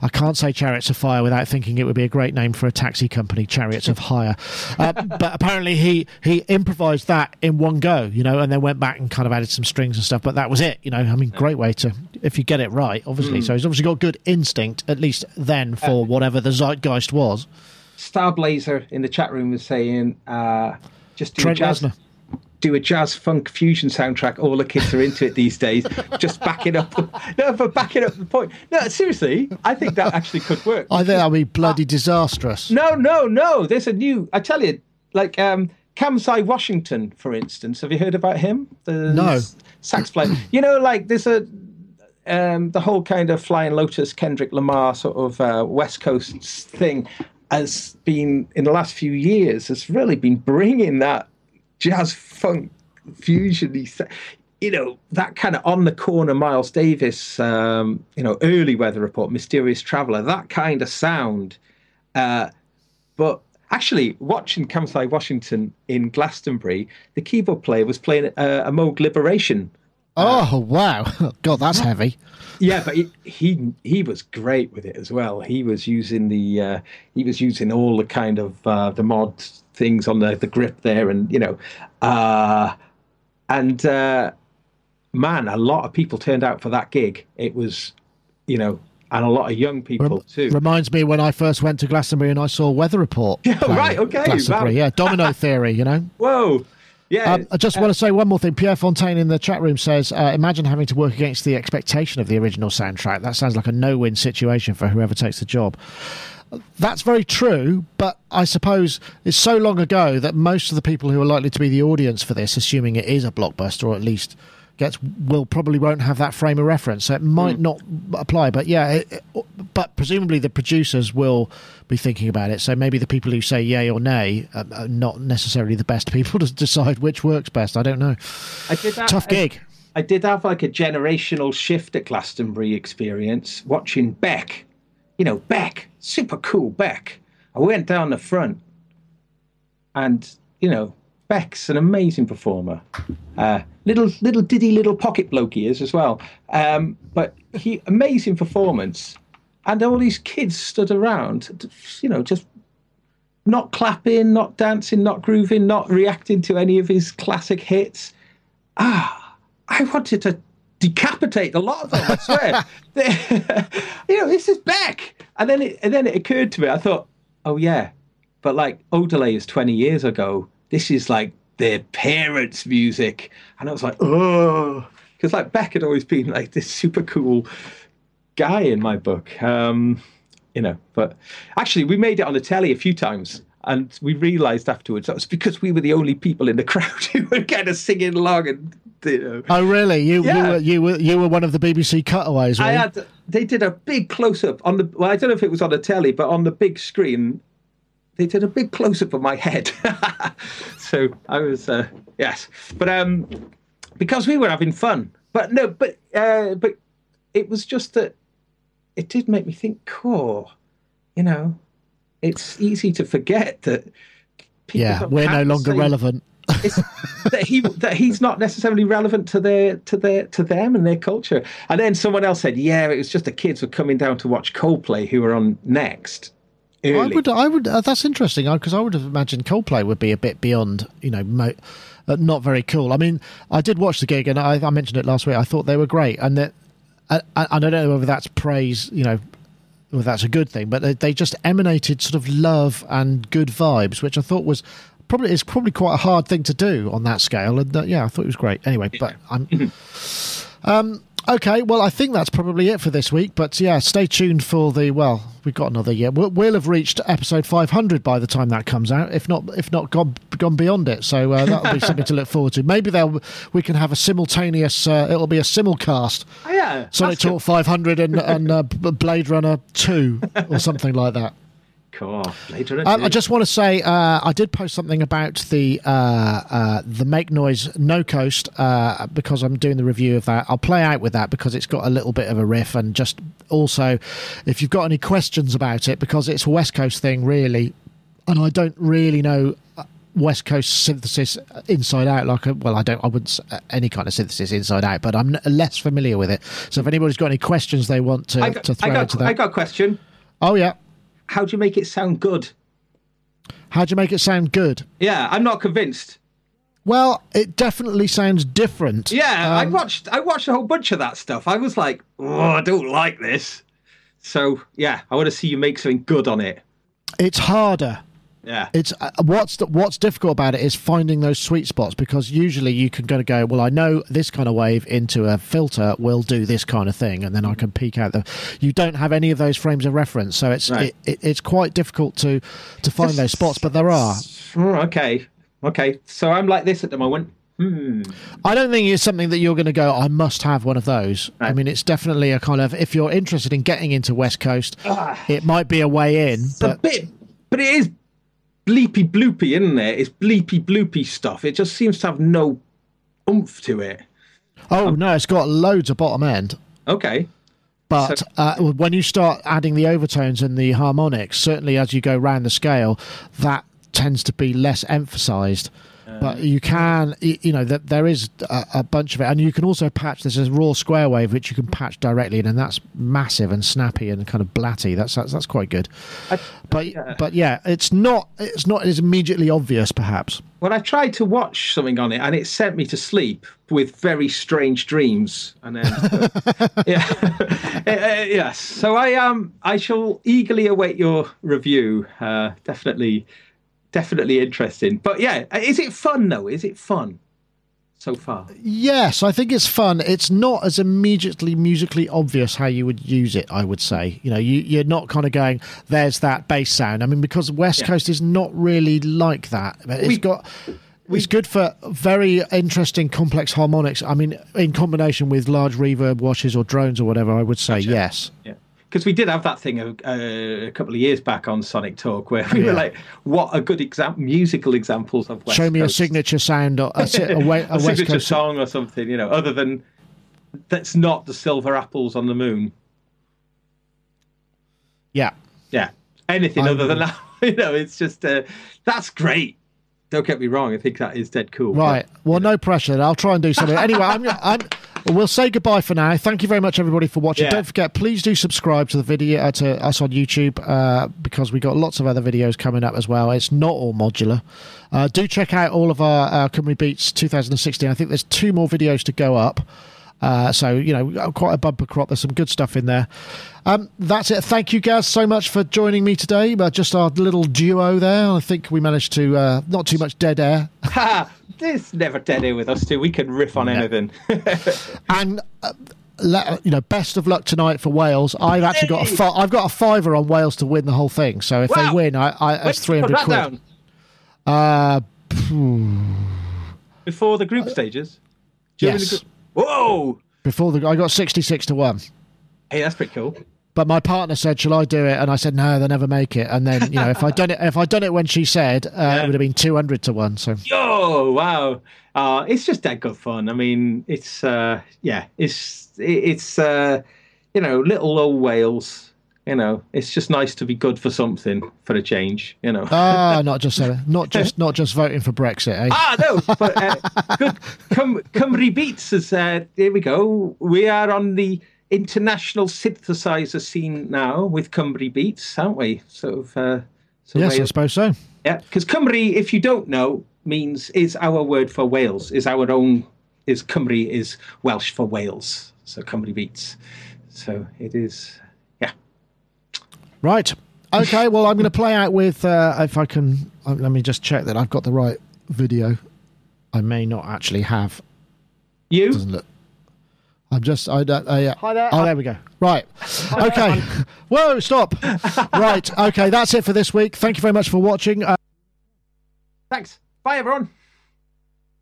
I can't say Chariots of Fire without thinking it would be a great name for a taxi company, Chariots of Hire. Uh, but apparently he he improvised that in one go, you know, and then went back and kind of added some strings and stuff. But that was it, you know. I mean, great way to if you get it right, obviously. So he's obviously got good instinct, at least then, for whatever the zeitgeist was. Starblazer in the chat room was saying, uh, just do Trent jazz. Do a jazz funk fusion soundtrack. All the kids are into it these days. just backing up, no, for backing up the point. No, seriously, I think that actually could work. I think that'll be bloody disastrous. No, no, no. There's a new. I tell you, like um, Kamasi Washington, for instance. Have you heard about him? The No. sax player. you know, like there's a um, the whole kind of Flying Lotus, Kendrick Lamar sort of uh, West Coast thing has been in the last few years has really been bringing that jazz funk fusion you know that kind of on the corner miles davis um, you know early weather report mysterious traveler that kind of sound uh, but actually watching Kamasi Washington in Glastonbury the keyboard player was playing uh, a Moog Liberation Oh wow, God, that's heavy. yeah, but he, he he was great with it as well. He was using the uh, he was using all the kind of uh, the mod things on the the grip there, and you know, uh, and uh, man, a lot of people turned out for that gig. It was, you know, and a lot of young people too. Reminds me when I first went to Glastonbury and I saw Weather Report. Yeah, right, okay, Glastonbury, wow. yeah, Domino Theory, you know. Whoa, yeah, Um, I just want to say one more thing. Pierre Fontaine in the chat room says, uh, "Imagine having to work against the expectation of the original soundtrack. That sounds like a no-win situation for whoever takes the job." That's very true, but I suppose it's so long ago that most of the people who are likely to be the audience for this, assuming it is a blockbuster or at least gets, will probably won't have that frame of reference. So it might mm. not apply. But yeah, it, it- but presumably the producers will be thinking about it. So maybe the people who say yay or nay are, are not necessarily the best people to decide which works best. I don't know. I did that, Tough I- gig. I did have like a generational shift at Glastonbury experience watching Beck. You know, Beck, super cool Beck. I went down the front and, you know, Beck's an amazing performer. Uh, little, little diddy, little pocket bloke he is as well. Um, but he, amazing performance. And all these kids stood around, you know, just not clapping, not dancing, not grooving, not reacting to any of his classic hits. Ah, I wanted to decapitate a lot of them. I swear. you know, this is Beck. And then it, and then it occurred to me. I thought, oh yeah, but like Odelay is twenty years ago. This is like their parents' music, and I was like, oh, because like Beck had always been like this super cool guy in my book. Um, you know, but actually, we made it on the telly a few times. And we realised afterwards that was because we were the only people in the crowd who were kind of singing along and you know, Oh, really? You, Yeah. you, were, you were you were one of the BBC cutaways, I had they did a big close up on the well, I don't know if it was on the telly, but on the big screen, they did a big close up of my head. so I was uh, yes, but um, because we were having fun, but no, but uh, but it was just that it did make me think. Cool, you know, it's easy to forget that. people yeah, we're no longer relevant. that he that he's not necessarily relevant to their to their to them and their culture. And then someone else said, "Yeah, it was just the kids were coming down to watch Coldplay who were on next." I would, I would. Uh, that's interesting because I would have imagined Coldplay would be a bit beyond, you know, mo- uh, not very cool. I mean, I did watch the gig and I, I mentioned it last week. I thought they were great, and that, I, I, I don't know whether that's praise, you know, whether that's a good thing, but they, they just emanated sort of love and good vibes, which I thought was probably is probably quite a hard thing to do on that scale. And uh, yeah, I thought it was great. Anyway, but I'm. Um, Okay, well, I think that's probably it for this week. But yeah, stay tuned for the. Well, we've got another year. We'll, we'll have reached episode 500 by the time that comes out, if not, if not gone gone beyond it. So uh, that'll be something to look forward to. Maybe they'll we can have a simultaneous. Uh, it'll be a simulcast. Oh, yeah, Sonic Talk 500 and, and uh, Blade Runner 2 or something like that. Cool. Blade Um, I just want to say uh, I did post something about the uh, uh, the Make Noise No Coast uh, because I'm doing the review of that. I'll play out with that because it's got a little bit of a riff and just also if you've got any questions about it because it's a West Coast thing really, and I don't really know. uh, West Coast synthesis inside out, like a, well, I don't, I wouldn't s- uh, any kind of synthesis inside out, but I'm n- less familiar with it. So if anybody's got any questions they want to, I got, to I, throw into that, I got a question. oh yeah, How do you make it sound good? how do you make it sound good? Yeah, I'm not convinced. Well, it definitely sounds different. Yeah, I Um, watched I watched a whole bunch of that stuff. I was like, oh, I don't like this. So yeah, I want to see you make something good on it. it's harder. Yeah. It's uh, what's what's difficult about it is finding those sweet spots because usually you can go to go. Well, I know this kind of wave into a filter will do this kind of thing, and then I can peek out the. You don't have any of those frames of reference, so it's Right. it, it, it's quite difficult to to find those spots. But there are. Oh, okay. Okay. So I'm like this at the moment. Hmm. I don't think it's something that you're going to go. I must have one of those. I mean, it's definitely a kind of if you're interested in getting into West Coast, Ah. it might be a way in. It's a But bit, but it is bleepy bloopy, isn't it? It's bleepy bloopy stuff. It just seems to have no oomph to it. oh no, it's got loads of bottom end. Okay. But So- uh, when you start adding the overtones and the harmonics, certainly as you go round the scale, that tends to be less emphasized. But you can, you know, that there is a, a bunch of it, and you can also patch. There's a raw square wave which you can patch directly in, and that's massive and snappy and kind of blatty. That's that's, that's quite good. I, But Yeah. but yeah, it's not it's not as immediately obvious, perhaps. well, I tried to watch something on it, and it sent me to sleep with very strange dreams. And then, yeah, Uh, uh, yes. So I um, I shall eagerly await your review. Uh, definitely, definitely interesting. But yeah, is it fun though? Is it fun so far? Yes, I think it's fun. It's not as immediately musically obvious how you would use it. I would say, you know, you, you're not kind of going, "There's that bass sound." I mean, because West Yeah. Coast is not really like that. It's We- got. It's good for very interesting, complex harmonics. I mean, in combination with large reverb washes or drones or whatever, I would say yes. Yeah. Because we did have that thing a, a couple of years back on Sonic Talk where we Yeah. were like, "What are good musical examples of West Show me Coast? a signature sound or a, a, a signature Coast song or something, you know, other than that's not the silver apples on the moon. Yeah, Yeah, anything I other than that, you know, it's just uh, that's great. Don't get me wrong, I think that is dead cool. Right. Well, no pressure. I'll try and do something. Anyway, I'm, I'm. We'll say goodbye for now. Thank you very much, everybody, for watching. Yeah. Don't forget, please do subscribe to the video uh, to us on YouTube uh, because we got lots of other videos coming up as well. It's not all modular. Uh, do check out all of our uh, Cymru Beats 2016. I think there's two more videos to go up. Uh, so you know, quite a bumper crop. There's some good stuff in there. Um, that's it. Thank you, guys so much for joining me today. Uh, just our little duo there. I think we managed to uh, not too much dead air. Ha! There's never dead air with us two. We can riff on anything. and uh, le- you know, best of luck tonight for Wales. I've actually got a fi- I've got a fiver on Wales to win the whole thing. So if they win, I, I When it's did three you put hundred that quid. down? Uh, before the group stages. During the yes, group- Whoa! before the I got sixty six to one. Hey, that's pretty cool. But my partner said, "Shall I do it?" And I said, "No, they'll never make it." And then, you know, if I'd done it, if I'd done it when she said, uh, it would have been two hundred to one. So Yo, wow. Uh, it's just that good fun. I mean, it's uh, yeah, it's it- it's uh, you know, little old Wales. You know, it's just nice to be good for something for a change. You know. ah, not just uh, not just not just voting for Brexit. Eh? Ah no, but uh, good. Cum, Cymru Beats is uh, here we go. We are on the international synthesizer scene now with Cymru Beats, aren't we? Sort of. Uh, yes, I suppose so. Yeah, because Cymru, if you don't know, means is our word for Wales. Is our own. Is Cymru is Welsh for Wales. So Cymru Beats. So it is. Yeah. Right. Okay. Well, I'm going to play out with uh, if I can. Uh, let me just check that I've got the right video. I may not actually have. You. Doesn't look. I'm just. I don't. Uh, yeah. Hi there. Oh, there we go. Right. Okay. Whoa! Stop. right. Okay. That's it for this week. Thank you very much for watching. Uh, Thanks. Bye, everyone.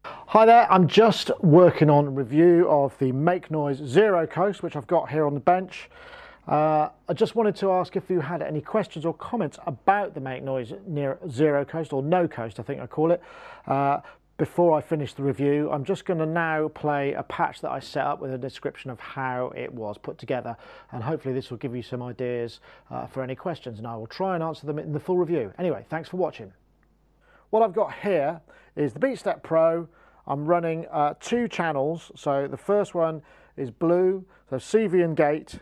Hi there, I'm just working on a review of the Make Noise Zero Coast, which I've got here on the bench. Uh, I just wanted to ask if you had any questions or comments about the Make Noise near Zero Coast, or No Coast, I think I call it. Uh, before I finish the review, I'm just going to now play a patch that I set up with a description of how it was put together, and hopefully this will give you some ideas uh, for any questions, and I will try and answer them in the full review. Anyway, thanks for watching. What I've got here is the BeatStep Pro. I'm running uh, two channels. So the first one is blue, so CV and gate.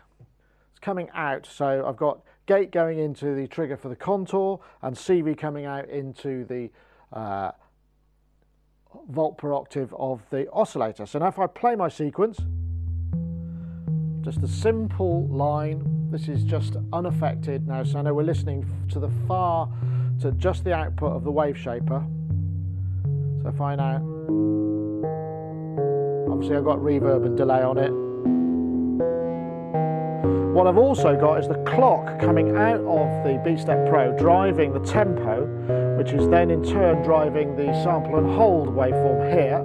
It's coming out. So I've got gate going into the trigger for the contour and CV coming out into the uh, volt per octave of the oscillator. So now if I play my sequence, just a simple line. This is just unaffected now. So I know we're listening to the far to just the output of the wave shaper. So if I now, obviously I've got reverb and delay on it. What I've also got is the clock coming out of the BeatStep Pro driving the tempo, which is then in turn driving the sample and hold waveform here,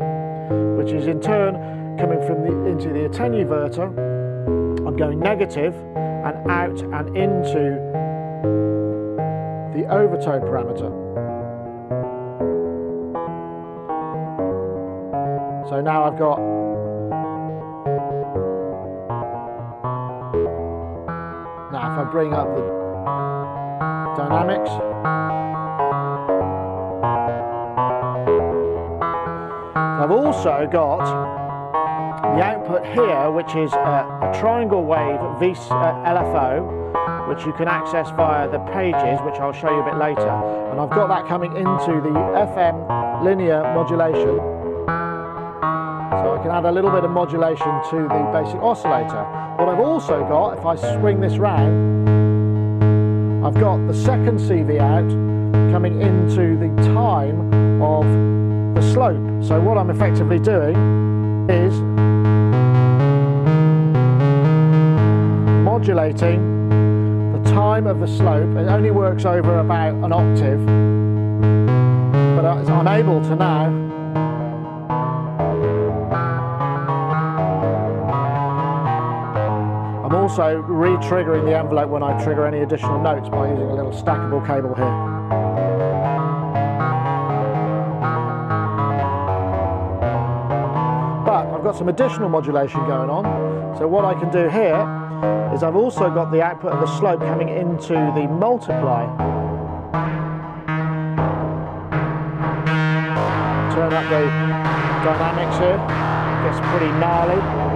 which is in turn coming from the into the attenuverter. I'm going negative and out and into the overtone parameter. So now I've got now if I bring up the dynamics I've also got the output here which is a, a triangle wave v, uh, LFO which you can access via the pages, which I'll show you a bit later. And I've got that coming into the FM linear modulation. So I can add a little bit of modulation to the basic oscillator. What I've also got, if I swing this round, I've got the second CV out coming into the time of the slope. So what I'm effectively doing is modulating the time of the slope, it only works over about an octave, but I'm able to now I'm also re-triggering the envelope when I trigger any additional notes by using a little stackable cable here. Got some additional modulation going on, so what I can do here is I've also got the output of the slope coming into the multiply. Turn up the dynamics here, gets pretty gnarly.